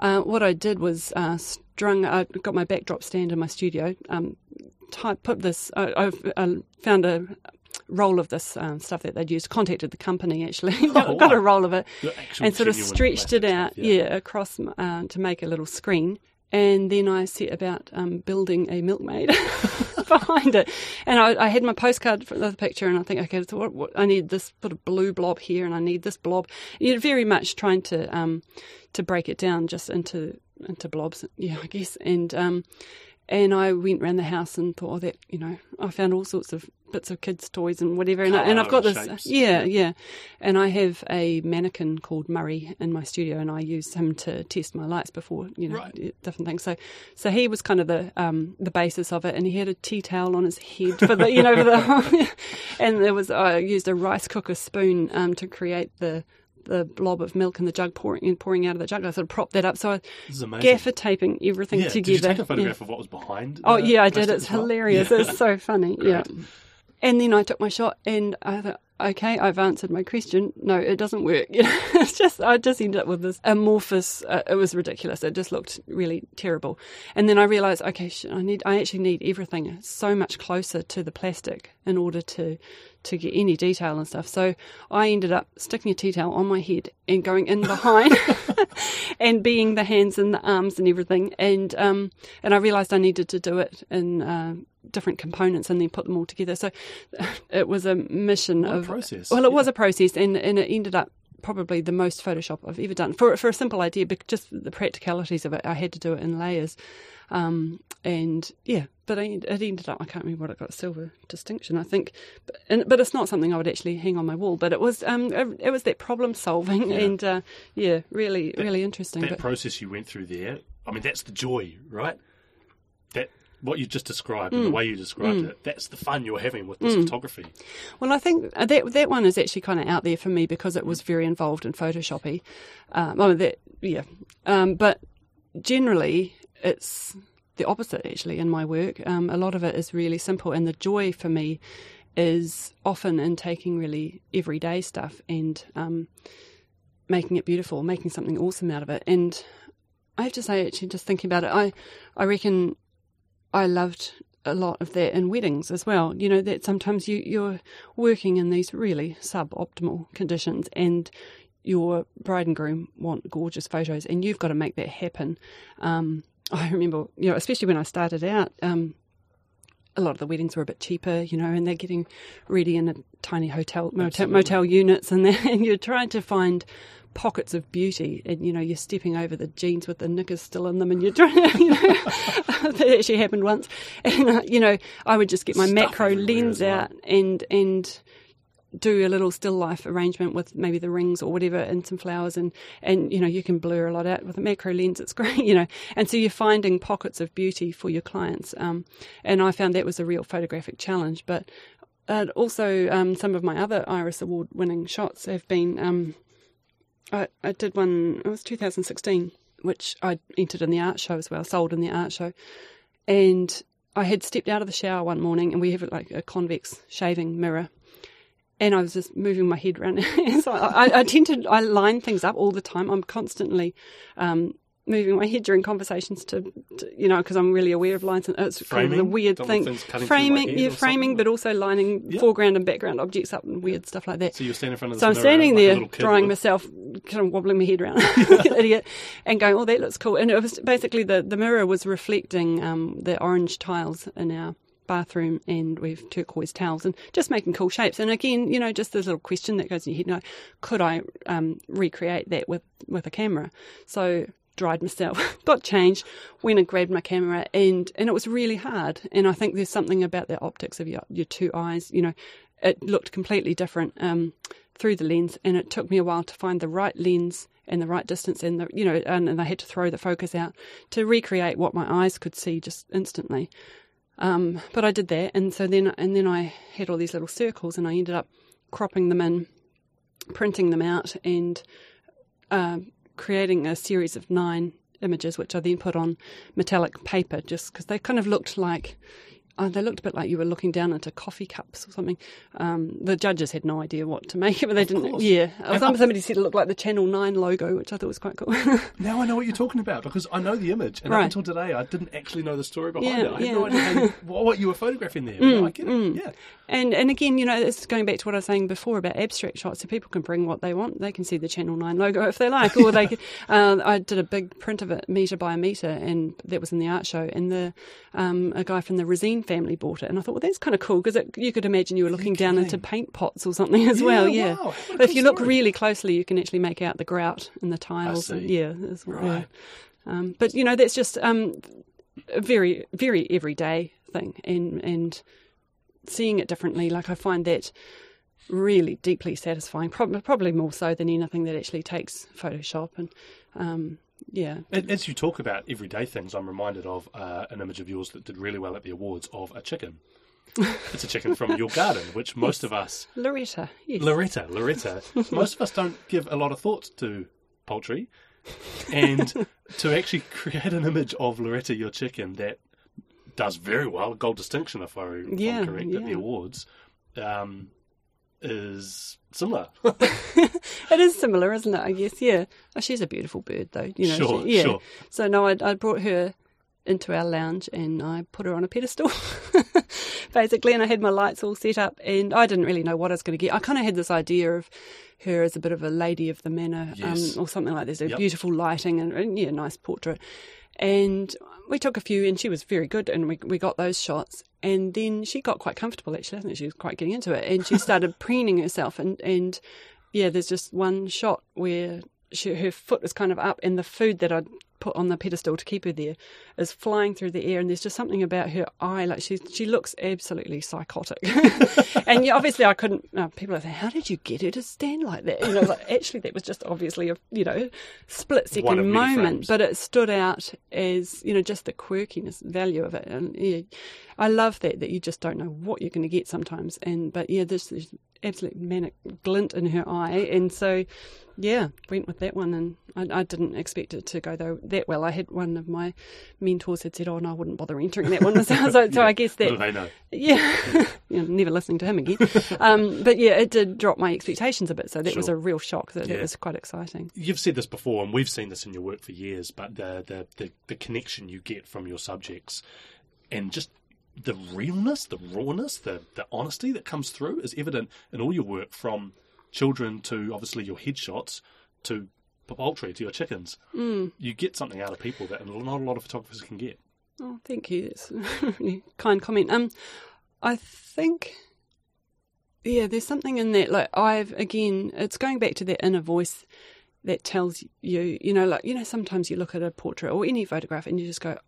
uh, what I did was uh, strung. I got my backdrop stand in my studio. Um, type put this. I, I found a roll of this um, stuff that they'd used. Contacted the company actually, oh, got, wow. got, a roll of it, and sort of stretched it out, yeah. yeah. across uh, to make a little screen. And then I set about um, building a milkmaid behind it. And I, I, had my postcard for the picture, and I think, okay, so what, what, I need this sort of blue blob here, and I need this blob. You're very much trying to um, to break it down just into into blobs, yeah, I guess. And um, and I went around the house and thought, oh, that you know, I found all sorts of bits of kids' toys and whatever. And, I, and I've got this, shapes. yeah, yeah. And I have a mannequin called Murray in my studio, and I use him to test my lights before, you know, right. different things. So, so he was kind of the um, the basis of it, and he had a tea towel on his head for the, you know, for the, and there was I used a rice cooker spoon um, to create the the blob of milk in the jug pouring pouring out of the jug. I sort of propped that up. So I gaffer taping everything yeah. together. Did you take a photograph yeah. of what was behind? Oh yeah, I did. It's hilarious. Yeah. It's so funny. yeah. And then I took my shot, and I thought, okay, I've answered my question. No, it doesn't work. You know, it's just I just ended up with this amorphous. Uh, it was ridiculous. It just looked really terrible. And then I realised, okay, I need. I actually need everything so much closer to the plastic in order to to get any detail and stuff. So I ended up sticking a tea towel on my head and going in behind and being the hands and the arms and everything. And um, and I realised I needed to do it in. Uh, different components and then put them all together. So it was a mission what of a process. Well, it yeah. was a process, and and it ended up probably the most Photoshop I've ever done for for a simple idea, but just the practicalities of it. I had to do it in layers, um, and yeah, but I, it ended up I can't remember what it got a silver distinction I think, but, and, but it's not something I would actually hang on my wall. But it was um, it, was that problem solving Yeah. and uh, yeah, really really interesting. that but, process you went through there, I mean, that's the joy, right? What you just described Mm. and the way you described it, that's the fun you're having with this photography. Well, I think uh, that that one is actually kind of out there for me because it was very involved in Photoshoppy. Um, oh, that yeah, um, but generally it's the opposite actually in my work. Um, a lot of it is really simple, and the joy for me is often in taking really everyday stuff and um, making it beautiful, making something awesome out of it. And I have to say, actually, just thinking about it, I I reckon I loved a lot of that in weddings as well. You know that sometimes you you're working in these really suboptimal conditions, and your bride and groom want gorgeous photos, and you've got to make that happen. Um, I remember, you know, especially when I started out. Um, a lot of the weddings were a bit cheaper, you know, and they're getting ready in a tiny hotel, motel, motel units, and, and you're trying to find pockets of beauty, and you know, you're stepping over the jeans with the knickers still in them, and you're trying to, you know, that actually happened once, and uh, you know, I would just get my Stuff macro lens well. out and and do a little still life arrangement with maybe the rings or whatever and some flowers and and you know you can blur a lot out with a macro lens. It's great you know. And so you're finding pockets of beauty for your clients um, and I found that was a real photographic challenge. But uh, also um, some of my other Iris Award winning shots have been um, I, I did one it was 2016 which I entered in the art show as well sold in the art show and I had stepped out of the shower one morning and we have like a convex shaving mirror and I was just moving my head around. so I, I tend to I line things up all the time. I'm constantly um, moving my head during conversations to, to you know, because I'm really aware of lines. And it's kind of the Framing? weird thing. want things cutting through my Framing, yeah, framing, but also lining Yeah. foreground and background objects up and weird stuff like that. So you're standing in front of So I'm standing there, drawing myself, kind of wobbling my head around, idiot, and going, "Oh, that looks cool." And it was basically the the mirror was reflecting um, the orange tiles in our bathroom, and we've turquoise towels, and just making cool shapes. And again, you know, just this little question that goes in your head: you know, could I um, recreate that with with a camera? So dried myself, got changed, went and grabbed my camera, and and it was really hard. And I think there's something about the optics of your your two eyes. You know, it looked completely different um, through the lens, and it took me a while to find the right lens and the right distance, and the you know, and, and I had to throw the focus out to recreate what my eyes could see just instantly. Um, but I did that, and so then and then I had all these little circles, and I ended up cropping them in, printing them out, and um, creating a series of nine images, which I then put on metallic paper, just because they kind of looked like. Oh, they looked a bit like you were looking down into coffee cups or something. Um, the judges had no idea what to make of it. They didn't. course. Yeah, And Some, somebody said it looked like the Channel Nine logo, which I thought was quite cool. Now I know what you're talking about because I know the image, and Right. up until today, I didn't actually know the story behind Yeah, it. I had yeah. no idea you, what what you were photographing there. No, I get it. Yeah, And and again, you know, it's going back to what I was saying before about abstract shots. So people can bring what they want. They can see the Channel Nine logo if they like, or they. Can, uh, I did a big print of it, meter by meter, and that was in the art show. And the um, a guy from the Resine family bought it, and I thought, well, that's kind of cool because you could imagine you were looking down into paint pots or something as Yeah, well. Yeah. wow, But if you look story. really closely, you can actually make out the grout and the tiles. And, yeah. Right. Um, but you know, that's just um, a very, very everyday thing, and and seeing it differently. Like I find that really deeply satisfying. Probably, probably more so than anything that actually takes Photoshop. And um, yeah, As you talk about everyday things, I'm reminded of uh, an image of yours that did really well at the awards of a chicken. it's a chicken from your garden, which most of us, Loretta. Yes. Loretta, Loretta, most of us don't give a lot of thought to poultry. And to actually create an image of Loretta, your chicken, that does very well, a gold distinction, if, I, if Yeah, I'm correct, at the awards, um, is similar. it is similar, isn't it? I guess. Yeah. Oh, she's a beautiful bird, though. You know. Sure, she, yeah. sure. So no, I, I brought her into our lounge and I put her on a pedestal, basically, and I had my lights all set up, and I didn't really know what I was going to get. I kind of had this idea of her as a bit of a lady of the manor, Yes. um, or something like this. A Yep. beautiful lighting and, and yeah, nice portrait. And we took a few, and she was very good, and we we got those shots. And then she got quite comfortable. Actually, I think she was quite getting into it, and she started preening herself and and yeah, there's just one shot where she, her foot was kind of up, and the food that I'd put on the pedestal to keep her there is flying through the air, and there's just something about her eye, like she she looks absolutely psychotic. and yeah, obviously, I couldn't. Uh, people are saying, "How did you get her to stand like that?" You know, like, actually, that was just obviously a you know split second moment, but it stood out as you know just the quirkiness value of it, and yeah, I love that that you just don't know what you're going to get sometimes, and but yeah, this, this absolute manic glint in her eye, and so yeah, went with that one, and I, I didn't expect it to go though that well. I had one of my mentors had said, "Oh no, I wouldn't bother entering that one." So, so, so I guess that they know? yeah, you know, never listening to him again. Um, but yeah, it did drop my expectations a bit, so that was a real shock. That, Yeah. that was quite exciting. You've said this before, and we've seen this in your work for years. But the the the, the connection you get from your subjects, and just the realness, the rawness, the the honesty that comes through is evident in all your work, from children to obviously your headshots to poultry to your chickens. Mm. You get something out of people that not a lot of photographers can get. Oh, thank you. That's a really kind comment. Um, I think, yeah, there's something in that. Like I've again, it's going back to that inner voice that tells you, you know, like you know, sometimes you look at a portrait or any photograph and you just go,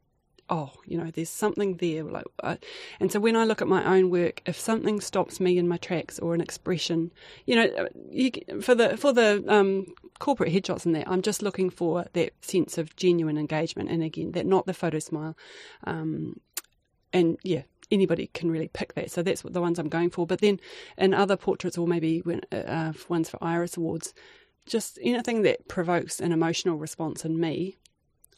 oh, you know, there's something there. Like, I, and so when I look at my own work, if something stops me in my tracks or an expression, you know, you, for the for the um, corporate headshots in there, I'm just looking for that sense of genuine engagement, and again, that not the photo smile, um, and yeah. Anybody can really pick that, so that's what the ones I'm going for. But then, in other portraits, or maybe when uh, ones for Iris Awards, just anything that provokes an emotional response in me,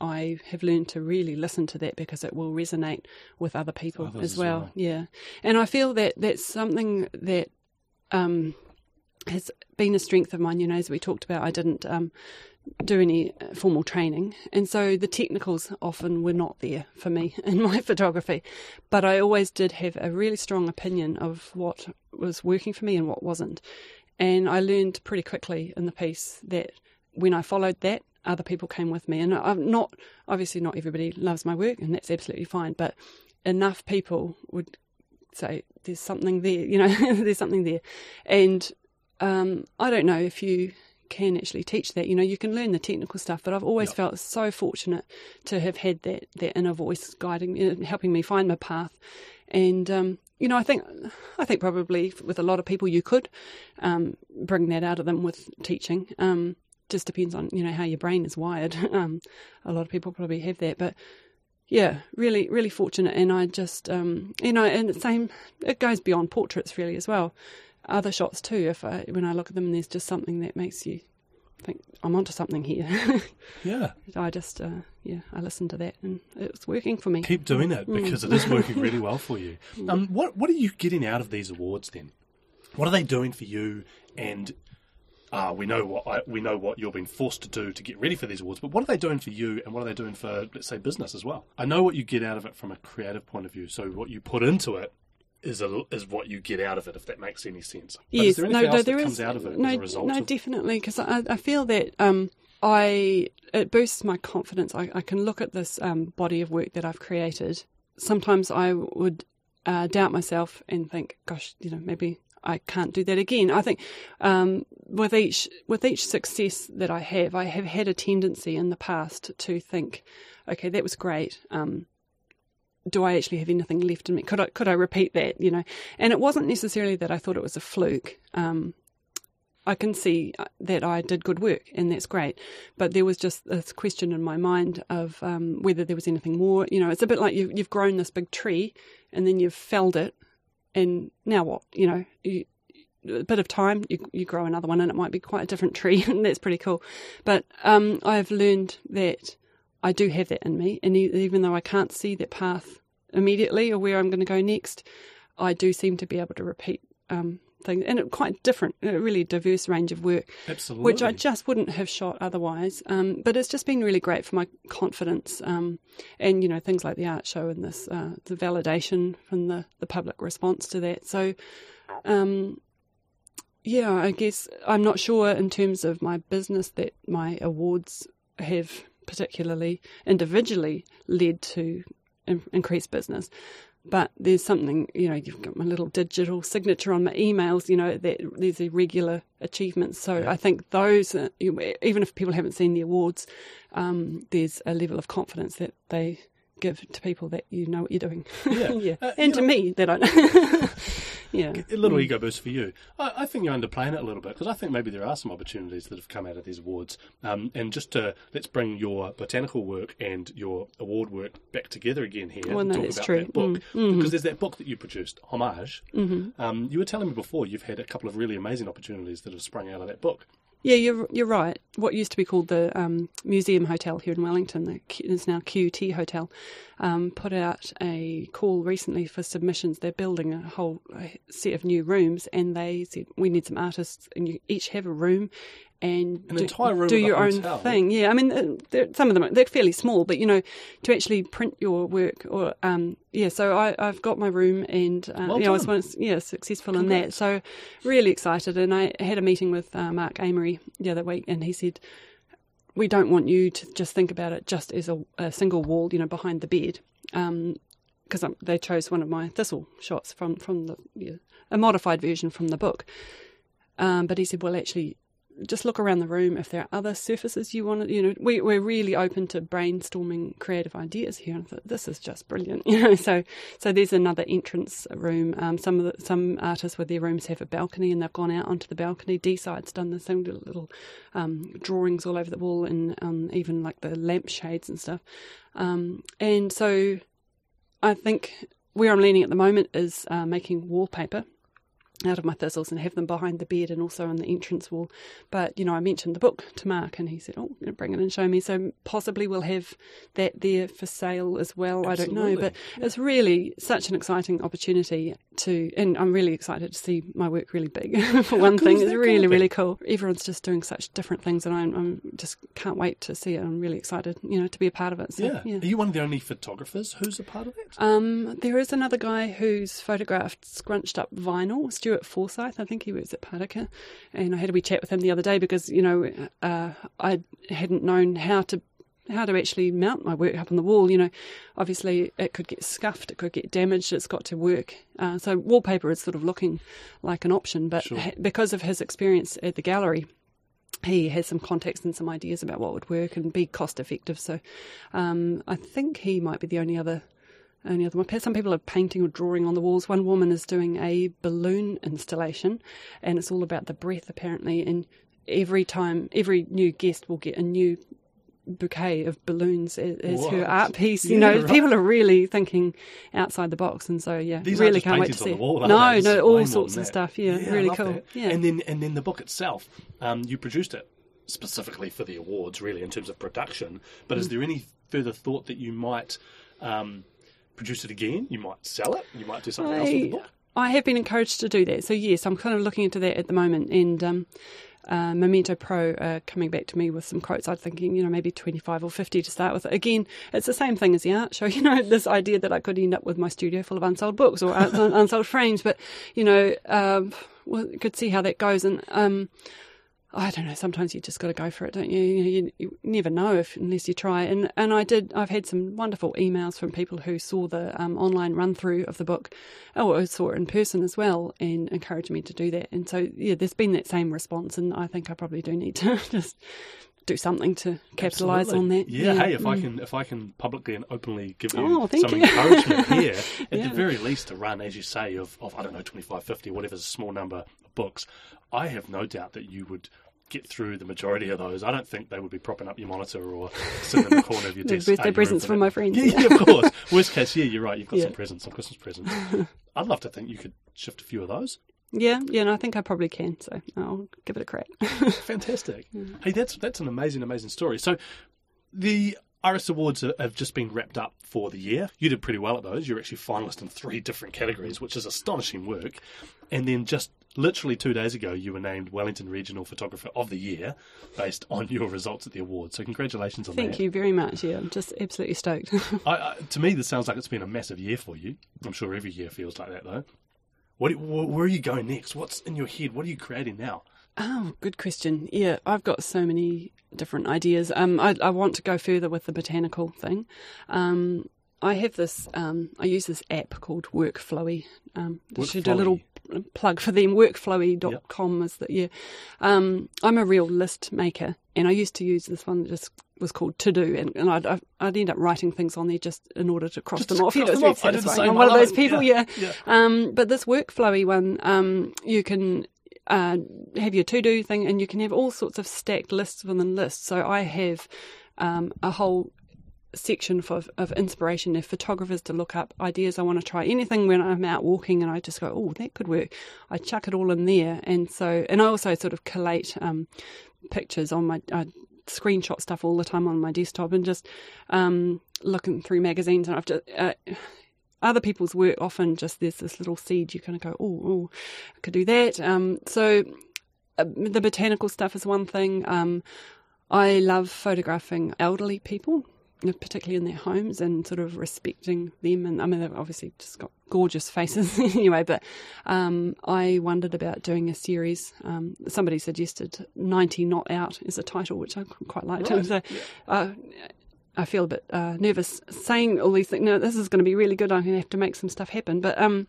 I have learned to really listen to that because it will resonate with other people Others as, well. well. Yeah, and I feel that that's something that um, has been a strength of mine. You know, as we talked about, I didn't um, do any formal training, and so the technicals often were not there for me in my photography. But I always did have a really strong opinion of what was working for me and what wasn't. And I learned pretty quickly in the piece that when I followed that, other people came with me. And I'm not, obviously, not everybody loves my work, and that's absolutely fine. But enough people would say, there's something there, you know, there's something there. And um, I don't know if you can actually teach that. You know, you can learn the technical stuff, but I've always Yep. felt so fortunate to have had that, that inner voice guiding me, helping me find my path. And, um, you know, I think, I think probably with a lot of people you could um, bring that out of them with teaching. Um, just depends on, you know, how your brain is wired. Um, a lot of people probably have that, but yeah, really, really fortunate. And I just, um, you know, and the same, it goes beyond portraits really as well. Other shots too. If I, when I look at them, and there's just something that makes you think I'm onto something here. Yeah, I just, uh, yeah, I listened to that, and it's working for me. keep doing it because it is working really well for you. Um, what what are you getting out of these awards then? What are they doing for you? And uh, we know what I, we know what you're being forced to do to get ready for these awards, but what are they doing for you? And what are they doing for let's say business as well? I know what you get out of it from a creative point of view. So what you put into it is a, is what you get out of it, if that makes any sense. But is there anything else that comes out of it no, as a result no, of definitely, because I, I feel that um, I it boosts my confidence. I, I can look at this um, body of work that I've created. Sometimes I would uh, doubt myself and think, "Gosh, you know, maybe I can't do that again." I think um, with each with each success that I have, I have had a tendency in the past to think, "Okay, that was great." Um, do I actually have anything left in me? Could I could I repeat that? You know, and it wasn't necessarily that I thought it was a fluke. Um, I can see uh, that I did good work, and that's great. But there was just this question in my mind of um, whether there was anything more. You know, it's a bit like you, you've grown this big tree, and then you've felled it, and now what? You know, you, a bit of time, you, you grow another one, and it might be quite a different tree, and that's pretty cool. But um, I've learned that I do have that in me, and even though I can't see that path immediately or where I'm going to go next, I do seem to be able to repeat um, things, and it quite different, a really diverse range of work, absolutely? which I just wouldn't have shot otherwise. Um, but it's just been really great for my confidence, um, and you know things like the art show and this, uh, the validation from the the public response to that. So. Um, yeah, I guess I'm not sure in terms of my business that my awards have particularly individually led to in- increased business. But there's something, you know, you've got my little digital signature on my emails, you know, that there's irregular achievements. So Yeah. I think those, even if people haven't seen the awards, um, there's a level of confidence that they give to people that you know what you're doing. Yeah. Uh, and to know- me, that I yeah. A little ego boost for you. I, I think you're underplaying it a little bit because I think maybe there are some opportunities that have come out of these awards. Um, and just to let's bring your botanical work and your award work back together again here Well, and no, talk that's about true. that book Mm, mhm. because there's that book that you produced, Homage. Mm-hmm. Um, you were telling me before you've had a couple of really amazing opportunities that have sprung out of that book. Yeah, you're you're right. What used to be called the um, Museum Hotel here in Wellington, the Q, is now QT Hotel, um, put out a call recently for submissions. They're building a whole set of new rooms, and they said we need some artists, and you each have a room. And An do, do your hotel? own thing. Yeah, I mean, uh, they're- some of them are- they're fairly small, but you know, to actually print your work or um, yeah. So I, I've got my room, and uh, Well you know, I was once yeah successful in that. So really excited, and I had a meeting with uh, Mark Amory the other week, and he said we don't want you to just think about it just as a, a single wall, you know, behind the bed, because um, they chose one of my thistle shots from from the yeah, a modified version from the book. Um, but he said, well, actually, just look around the room. If there are other surfaces you want to, you know, we, we're really open to brainstorming creative ideas here. And thought, this is just brilliant, you know. So, so there's another entrance room. Um, some of the, some artists with their rooms have a balcony, and they've gone out onto the balcony. D side's done the same little, little um, drawings all over the wall, and um, even like the lampshades and stuff. Um, and so, I think where I'm leaning at the moment is uh, making wallpaper out of my thistles and have them behind the bed and also on the entrance wall. But you know, I mentioned the book to Mark, and he said, "Oh, bring it and show me." So possibly we'll have that there for sale as well. I don't know, Absolutely. but it's really such an exciting opportunity to, and I'm really excited to see my work really big. for one cool thing, it's really, really cool. Everyone's just doing such different things, and I'm, I'm just can't wait to see it. I'm really excited, you know, to be a part of it. So, Yeah. yeah. Are you one of the only photographers who's a part of it? Um, there is another guy who's photographed scrunched up vinyl, Stuart Forsyth. I think he works at Pataka. And I had a wee chat with him the other day because, you know, uh, I hadn't known how to how to actually mount my work up on the wall. You know, obviously it could get scuffed, it could get damaged, it's got to work. Uh, so wallpaper is sort of looking like an option, but Sure. because of his experience at the gallery, he has some context and some ideas about what would work and be cost effective. So um, I think he might be the only other only other one. Some people are painting or drawing on the walls. One woman is doing a balloon installation, and it's all about the breath apparently. And every time, every new guest will get a new bouquet of balloons as, as her art piece. You Yeah, know, right. people are really thinking outside the box, and so yeah, These really can't wait to see. wall, no? No, all sorts of that. stuff. Yeah, I really cool. that. Yeah, And then and then the book itself, um, you produced it specifically for the awards, really in terms of production. But Mm. is there any further thought that you might um, produce it again? You might sell it. You might do something else with the I, book. I have been encouraged to do that. So yes, I'm kind of looking into that at the moment. And um, uh, Momento Pro uh, coming back to me with some quotes. I'm thinking, you know, maybe 25 or 50 to start with. Again, it's the same thing as the art show. You know, this idea that I could end up with my studio full of unsold books or unsold frames. But you know, um, well, could see how that goes. And um, I don't know. Sometimes you just got to go for it, don't you? You, you? you never know if unless you try. And and I did. I've had some wonderful emails from people who saw the um, online run through of the book, or saw it in person as well, and encouraged me to do that. And so yeah, there's been that same response, and I think I probably do need to just do something to capitalise on that. Yeah, hey, if I mm. can if I can publicly and openly give you Oh, some you. encouragement here, at Yeah. the very least to run, as you say, of, of I don't know, 25, 50, whatever's a small number of books, I have no doubt that you would get through the majority of those. I don't think they would be propping up your monitor or sitting in the corner of your desk. birthday presents from my friends, Yeah, yeah. yeah, of course. Worst case, yeah, you're right. You've got Yeah. some presents, some Christmas presents. I'd love to think you could shift a few of those. Yeah, yeah, and I think I probably can. So I'll give it a crack. Fantastic. Hey, that's that's an amazing, amazing story. So, the Iris Awards have just been wrapped up for the year. You did pretty well at those. You're actually finalist in three different categories, which is astonishing work. And then just literally two days ago, you were named Wellington Regional Photographer of the Year based on your results at the awards. So, congratulations on Thank that. Thank you very much. Yeah, I'm just absolutely stoked. I, I, to me, this sounds like it's been a massive year for you. I'm sure every year feels like that, though. What, wh- where are you going next? What's in your head? What are you creating now? Oh, good question. Yeah, I've got so many different ideas. Um, I, I want to go further with the botanical thing. Um, I have this. Um, I use this app called Workflowy. Um, I should do a little plug for them. Workflowy.com is that, yeah. Um, I'm a real list maker, and I used to use this one that just was called To Do, and, and I'd, I'd end up writing things on there just in order to cross Just them off. Cross them off. I did the same. I'm one of those people, Yeah, yeah. yeah. Um, but this Workflowy one, um, you can uh, have your to do thing, and you can have all sorts of stacked lists within lists. So I have um, a whole section for, of inspiration. If photographers to look up ideas I want to try anything when I'm out walking and I just go oh that could work. I chuck it all in there. And so and I also sort of collate um, pictures on my I screenshot stuff all the time on my desktop and just um, looking through magazines and I've just uh, other people's work often just there's this little seed you kind of go oh, oh I could do that. Um, so uh, the botanical stuff is one thing. Um, I love photographing elderly people particularly in their homes and sort of respecting them. And I mean, they've obviously just got gorgeous faces anyway, but um, I wondered about doing a series. Um, somebody suggested 90 Not Out is a title, which I quite liked. So, uh, I feel a bit uh, nervous saying all these things. No, this is going to be really good. I'm going to have to make some stuff happen. But um,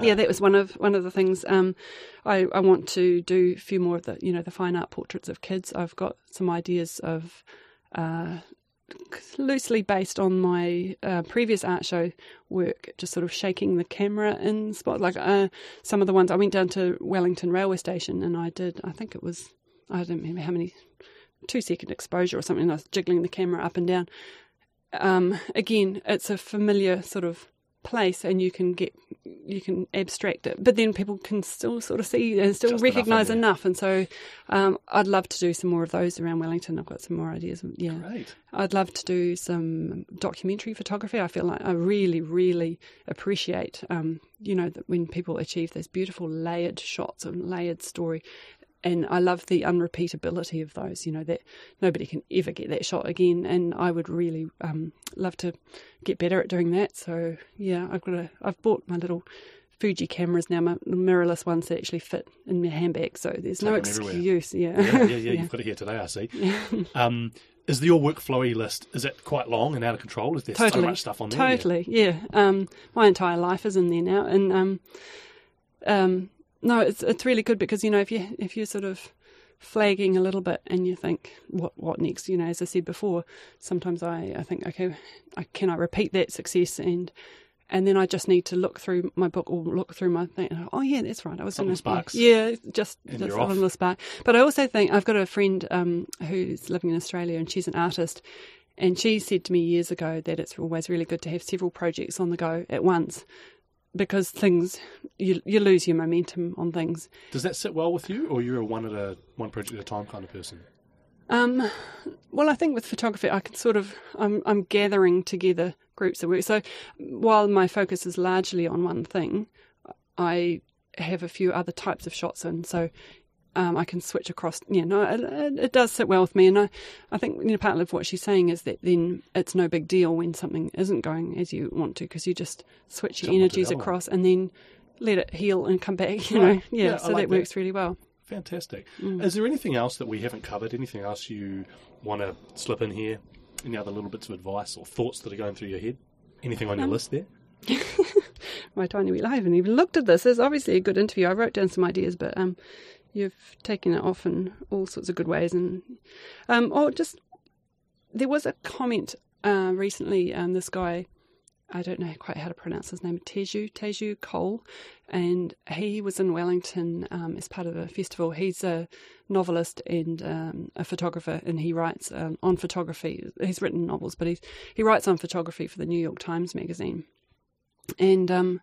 yeah, that was one of one of the things. Um, I, I want to do a few more of the you know the fine art portraits of kids. I've got some ideas of. Uh, loosely based on my uh, previous art show work, just sort of shaking the camera in spot. Like uh, some of the ones I went down to Wellington railway station and I did. I think it was I don't remember how many two second exposure or something. And I was jiggling the camera up and down. Um, again, it's a familiar sort of place, and you can get you can abstract it, but then people can still sort of see and still Just enough enough. And so, um, I'd love to do some more of those around Wellington. I've got some more ideas. Yeah, Great. I'd love to do some documentary photography. I feel like I really, really appreciate, um, you know, that when people achieve those beautiful layered shots and layered story. And I love the unrepeatability of those, you know, that nobody can ever get that shot again. And I would really um, love to get better at doing that. So, yeah, I've got a, I've bought my little Fuji cameras now, my mirrorless ones that actually fit in my handbag. So there's no Take everywhere. excuse. Yeah. Yeah, yeah, yeah. You've got it here today. I see. Um, is the, your workflowy list is it quite long and out of control? Is there totally. so much stuff on there? Totally, yeah. Um, my entire life is in there now, and um, um, no, it's it's really good because you know if you if you're sort of flagging a little bit and you think what what next, you know, as I said before, sometimes I I think okay, I, can I repeat that success and. And then I just need to look through my book or look through my thing. Oh yeah, that's right. I was Something going sparks. Yeah, just And just on the spark. But I also think I've got a friend um, who's living in Australia and she's an artist, and she said to me years ago that it's always really good to have several projects on the go at once because things you you lose your momentum on things. Does that sit well with you, or you're a one at a one project at a time kind of person? Um, well, I think with photography, I can sort of I'm I'm gathering together groups of work. So while my focus is largely on one thing, I have a few other types of shots in. So um, I can switch across. Yeah, no, it, it, it does sit well with me, and I, I think you know part of what she's saying is that then it's no big deal when something isn't going as you want to because you just switch your Jump energies across and then let it heal and come back. You Right. know, yeah. Yeah, so like that that. works really well. Fantastic. Mm. Is there anything else that we haven't covered? Anything else you want to slip in here? Any other little bits of advice or thoughts that are going through your head? Anything on your Um, list there? my tiny wheel. I haven't even looked at this. It's obviously a good interview. I wrote down some ideas, but um, you've taken it off in all sorts of good ways. And um, oh, just there was a comment uh, recently. Um, this guy, I don't know quite how to pronounce his name, Teju Teju Cole, and he was in Wellington um, as part of a festival. He's a novelist and um, a photographer, and he writes um, on photography. He's written novels, but he's he writes on photography for the New York Times magazine and um,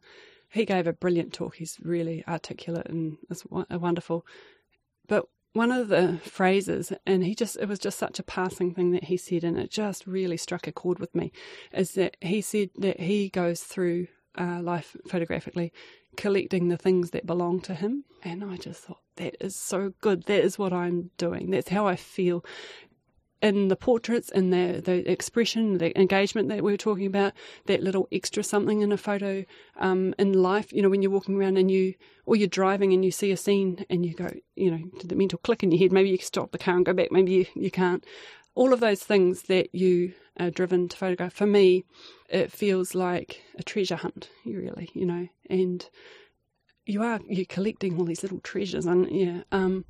he gave a brilliant talk. He's really articulate and is wo- wonderful. But one of the phrases, and he just, it was just such a passing thing that he said, and it just really struck a chord with me, is that he said that he goes through uh, life photographically collecting the things that belong to him. And I just thought, that is so good. That is what I'm doing. That's how I feel in the portraits and the the expression, the engagement that we were talking about, that little extra something in a photo um, in life. You know, when you're walking around and you, or you're driving and you see a scene and you go, you know, to the mental click in your head. Maybe you stop the car and go back. Maybe you, you can't. all of those things that you are driven to photograph, for me, it feels like a treasure hunt, really, you know, and you are you're collecting all these little treasures, and yeah, um,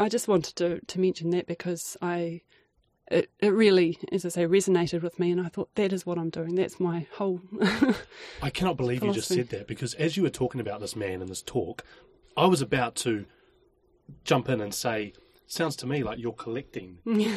I just wanted to to mention that because I. It, it really, as I say, resonated with me, and I thought that is what I'm doing. That's my whole. I cannot believe you just said that because as you were talking about this man in this talk, I was about to jump in and say, sounds to me like you're collecting, right?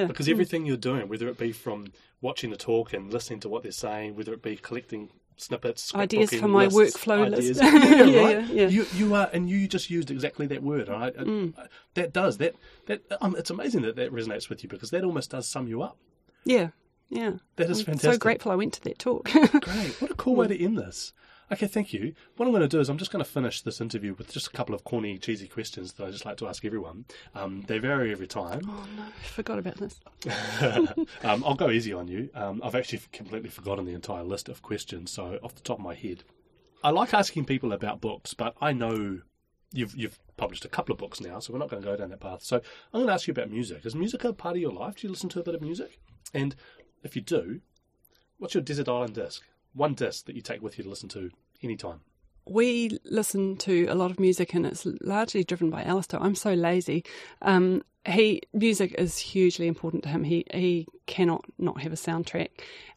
Yeah. Because everything you're doing, whether it be from watching the talk and listening to what they're saying, whether it be collecting snippets, Ideas for my lists, workflow ideas. list. Yeah, Yeah, right. yeah. You you are, and you just used exactly that word. I, I- Mm. that does that that um, it's amazing that that resonates with you because that almost does sum you up. yeah, yeah. That is I'm fantastic. So grateful I went to that talk. Great. What a cool way to end this. Okay, thank you. What I'm going to do is I'm just going to finish this interview with just a couple of corny, cheesy questions that I just like to ask everyone. Um, they vary every time. oh no, I forgot about this. um, I'll go easy on you. Um, I've actually completely forgotten the entire list of questions, so off the top of my head, I like asking people about books, but I know you've you've published a couple of books now, so we're not going to go down that path. So I'm going to ask you about music. Is music a part of your life? Do you listen to a bit of music? And if you do, what's your desert island disc? One disc that you take with you to listen to anytime. we listen to a lot of music and it's largely driven by Alistair. I'm so lazy. Um, he music is hugely important to him. He he cannot not have a soundtrack.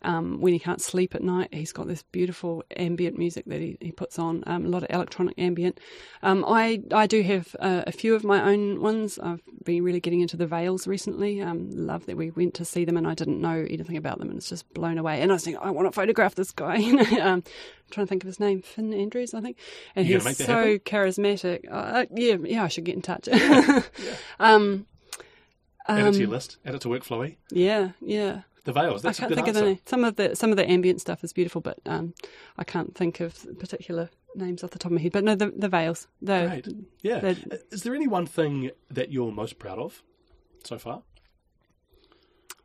Um, when he can't sleep at night, he's got this beautiful ambient music that he, he puts on. Um, a lot of electronic ambient. Um, I I do have uh, a few of my own ones. I've been really getting into the Veils recently. Um, love that we went to see them and I didn't know anything about them and it's just blown away. And I was thinking, I want to photograph this guy. Um, trying to think of his name, Finn Andrews, I think. And he's gonna make that so happen? charismatic. Uh, yeah, yeah, I should get in touch. um, Add it to your um, list. Add it to workflowy. yeah, yeah. The Veils. That's I can't a good think answer. of name. Some of the some of the ambient stuff is beautiful, but um, I can't think of particular names off the top of my head. But no, the the veils. The, Great. Yeah. the- Is there any one thing that you're most proud of so far?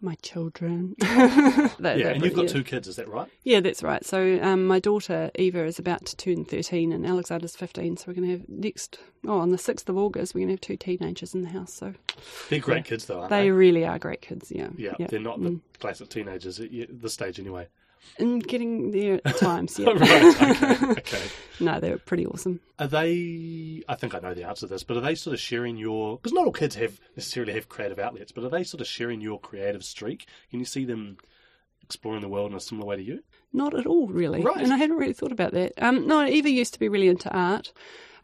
My children. yeah, yeah, and you've got two kids, is that right? Yeah, that's right. So um, my daughter Eva is about to turn thirteen, and Alexander's fifteen. So we're going to have next. Oh, on the sixth of August, we're going to have two teenagers in the house. So They're great kids, though, aren't they they? really are great kids. Yeah, Yeah, they're not the classic teenagers at this stage, anyway. And getting there at times. Yeah, right. Okay. okay. no, they're pretty awesome. Are they? I think I know the answer to this, but are they sort of sharing your? Because not all kids have necessarily have creative outlets, but are they sort of sharing your creative streak? Can you see them exploring the world in a similar way to you? Not at all, really. Right. And I hadn't really thought about that. Um, no, Eva used to be really into art.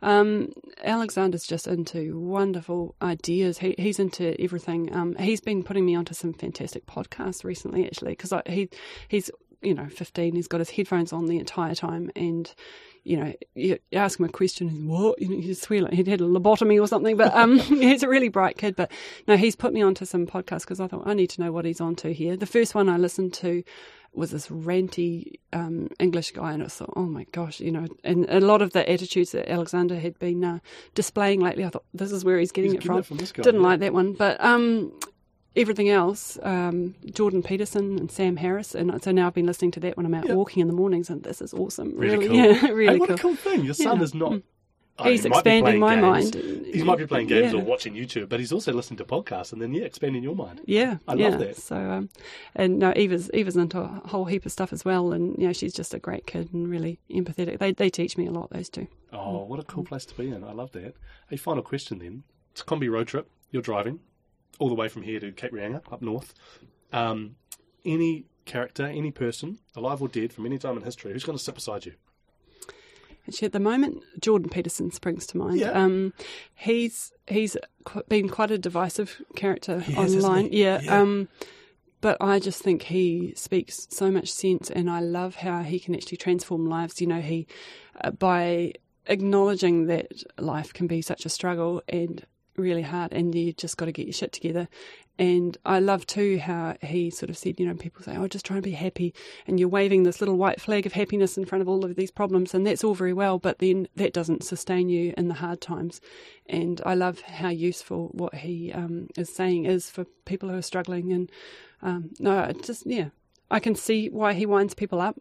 Um, Alexander's just into wonderful ideas. He, he's into everything. Um, he's been putting me onto some fantastic podcasts recently, actually, because he he's you know fifteen. He's got his headphones on the entire time, and you know you ask him a question, he's, what you know swear like he'd had a lobotomy or something. But um, he's a really bright kid. But no, he's put me onto some podcasts because I thought I need to know what he's onto here. The first one I listened to was this ranty um, English guy, and I thought, oh my gosh, you know, and a lot of the attitudes that Alexander had been uh, displaying lately, I thought this is where he's getting He's it from. it from guy, Didn't yeah. like that one, but um, everything else, um, Jordan Peterson and Sam Harris, and so now I've been listening to that when I'm out Yep. walking in the mornings, and this is awesome. Really Really, cool. yeah, really hey, what cool. a cool thing! Your son Yeah. is not. oh, He's he expanding my games. mind. He might be playing games Yeah. or watching YouTube, but he's also listening to podcasts and then yeah, expanding your mind. Yeah, I yeah. love that. So, um, and no, Eva's Eva's into a whole heap of stuff as well, and you know she's just a great kid and really empathetic. They they teach me a lot. Those two. Oh, what a cool place to be in! I love that. A final question then: It's a Kombi road trip. You're driving all the way from here to Cape Reinga up north. Um, any character, any person, alive or dead, from any time in history, who's going to sit beside you? Actually, at the moment, Jordan Peterson springs to mind. Yeah. Um, he's he's qu- been quite a divisive character He has, online. he? Yeah. Yeah. Um, but I just think he speaks so much sense, and I love how he can actually transform lives. You know, he uh, by acknowledging that life can be such a struggle and really hard, and you just got to get your shit together. And I love too how he sort of said, you know, people say, "Oh, just try and be happy," and you're waving this little white flag of happiness in front of all of these problems, and that's all very well, but then that doesn't sustain you in the hard times. And I love how useful what he um, is saying is for people who are struggling. And um, no, just yeah, I can see why he winds people up,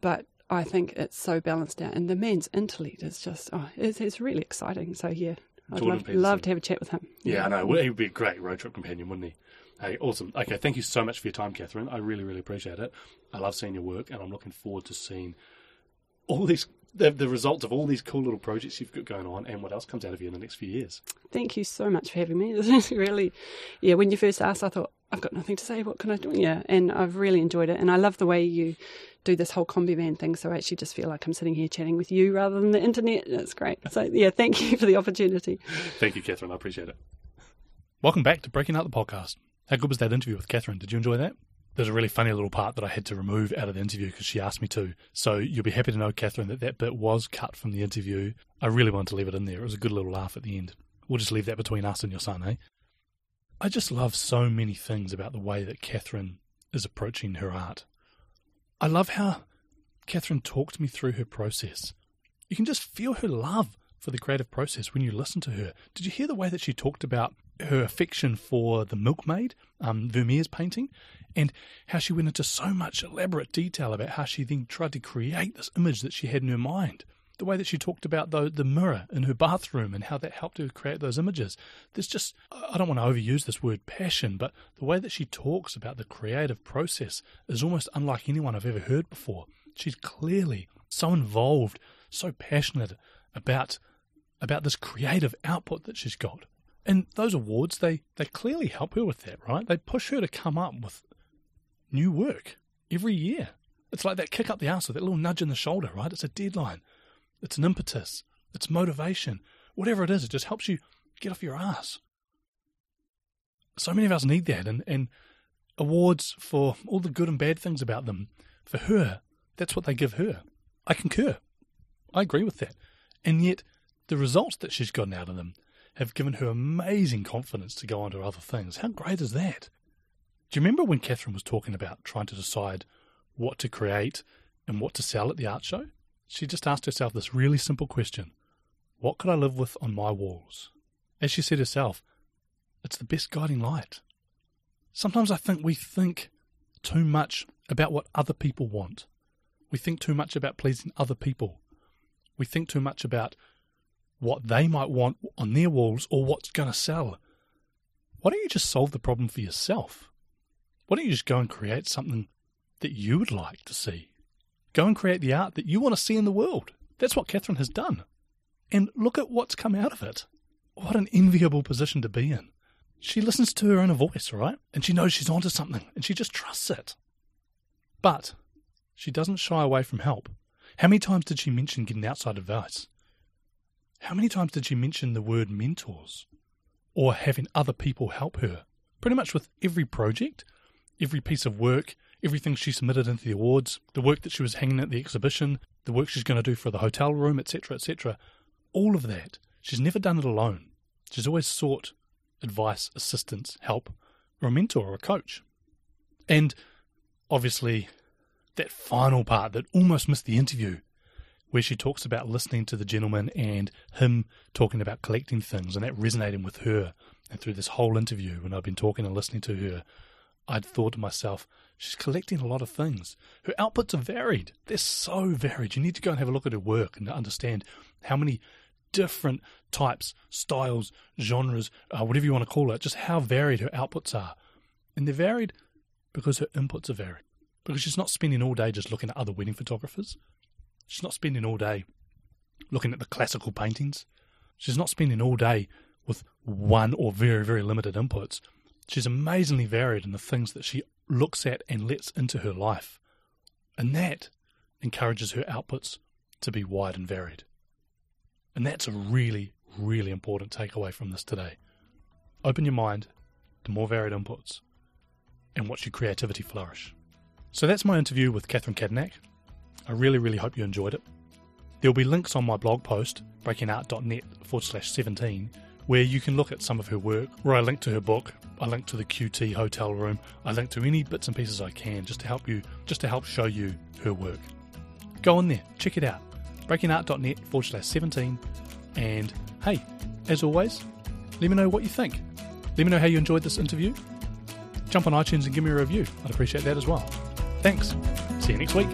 but I think it's so balanced out, and the man's intellect is just oh, it's, it's really exciting. So yeah, I'd love, love to have a chat with him. Yeah, I know. He would be a great road trip companion, wouldn't he? Hey, awesome. Okay, thank you so much for your time, Catherine. I really, really appreciate it. I love seeing your work, and I'm looking forward to seeing all these the, the results of all these cool little projects you've got going on, and what else comes out of you in the next few years. Thank you so much for having me. This is really, yeah. When you first asked, I thought I've got nothing to say. What can I do? Yeah, and I've really enjoyed it, and I love the way you do this whole Kombi van thing. So I actually just feel like I'm sitting here chatting with you rather than the internet. That's great. So yeah, thank you for the opportunity. Thank you, Catherine. I appreciate it. Welcome back to Breaking Out the Podcast. How good was that interview with Catherine? Did you enjoy that? There's a really funny little part that I had to remove out of the interview because she asked me to. So you'll be happy to know, Catherine, that that bit was cut from the interview. I really wanted to leave it in there. It was a good little laugh at the end. We'll just leave that between us and your son, eh? I just love so many things about the way that Catherine is approaching her art. I love how Catherine talked me through her process. You can just feel her love for the creative process when you listen to her. Did you hear the way that she talked about her affection for the Milkmaid, um, Vermeer's painting, and how she went into so much elaborate detail about how she then tried to create this image that she had in her mind? The way that she talked about the, the mirror in her bathroom and how that helped her create those images. There's just, I don't want to overuse this word passion, but the way that she talks about the creative process is almost unlike anyone I've ever heard before. She's clearly so involved, so passionate about about this creative output that she's got. And those awards, they, they clearly help her with that, right? They push her to come up with new work every year. It's like that kick up the arse or that little nudge in the shoulder, right? It's a deadline. It's an impetus. It's motivation. Whatever it is, it just helps you get off your ass. So many of us need that, and, and awards for all the good and bad things about them, for her, that's what they give her. I concur. I agree with that. And yet, the results that she's gotten out of them have given her amazing confidence to go on to other things. How great is that? Do you remember when Catherine was talking about trying to decide what to create and what to sell at the art show? She just asked herself this really simple question What could I live with on my walls? As she said herself, it's the best guiding light. Sometimes I think we think too much about what other people want. We think too much about pleasing other people. We think too much about what they might want on their walls or what's going to sell. Why don't you just solve the problem for yourself? Why don't you just go and create something that you would like to see? Go and create the art that you want to see in the world. That's what Catherine has done. And look at what's come out of it. What an enviable position to be in. She listens to her own voice, right? And she knows she's onto something and she just trusts it. But she doesn't shy away from help. How many times did she mention getting outside advice? How many times did she mention the word mentors or having other people help her? Pretty much with every project, every piece of work, everything she submitted into the awards, the work that she was hanging at the exhibition, the work she's going to do for the hotel room, etc., etc. All of that. She's never done it alone. She's always sought advice, assistance, help, or a mentor or a coach. And obviously, that final part that almost missed the interview, where she talks about listening to the gentleman and him talking about collecting things and that resonating with her. And through this whole interview, when I've been talking and listening to her, I'd thought to myself, she's collecting a lot of things. Her outputs are varied. They're so varied. You need to go and have a look at her work and understand how many different types, styles, genres, uh, whatever you want to call it, just how varied her outputs are. And they're varied because her inputs are varied. Because she's not spending all day just looking at other wedding photographers. She's not spending all day looking at the classical paintings. She's not spending all day with one or very, very limited inputs. She's amazingly varied in the things that she looks at and lets into her life. And that encourages her outputs to be wide and varied. And that's a really, really important takeaway from this today. Open your mind to more varied inputs and watch your creativity flourish. So that's my interview with Catherine Cattanach. I really, really hope you enjoyed it. There'll be links on my blog post, breakingout.net forward slash 17, where you can look at some of her work, where I link to her book, I link to the QT hotel room, I link to any bits and pieces I can just to help you, just to help show you her work. Go on there, check it out. Breakingout.net forward slash 17. And hey, as always, let me know what you think. Let me know how you enjoyed this interview. Jump on iTunes and give me a review. I'd appreciate that as well. Thanks. See you next week.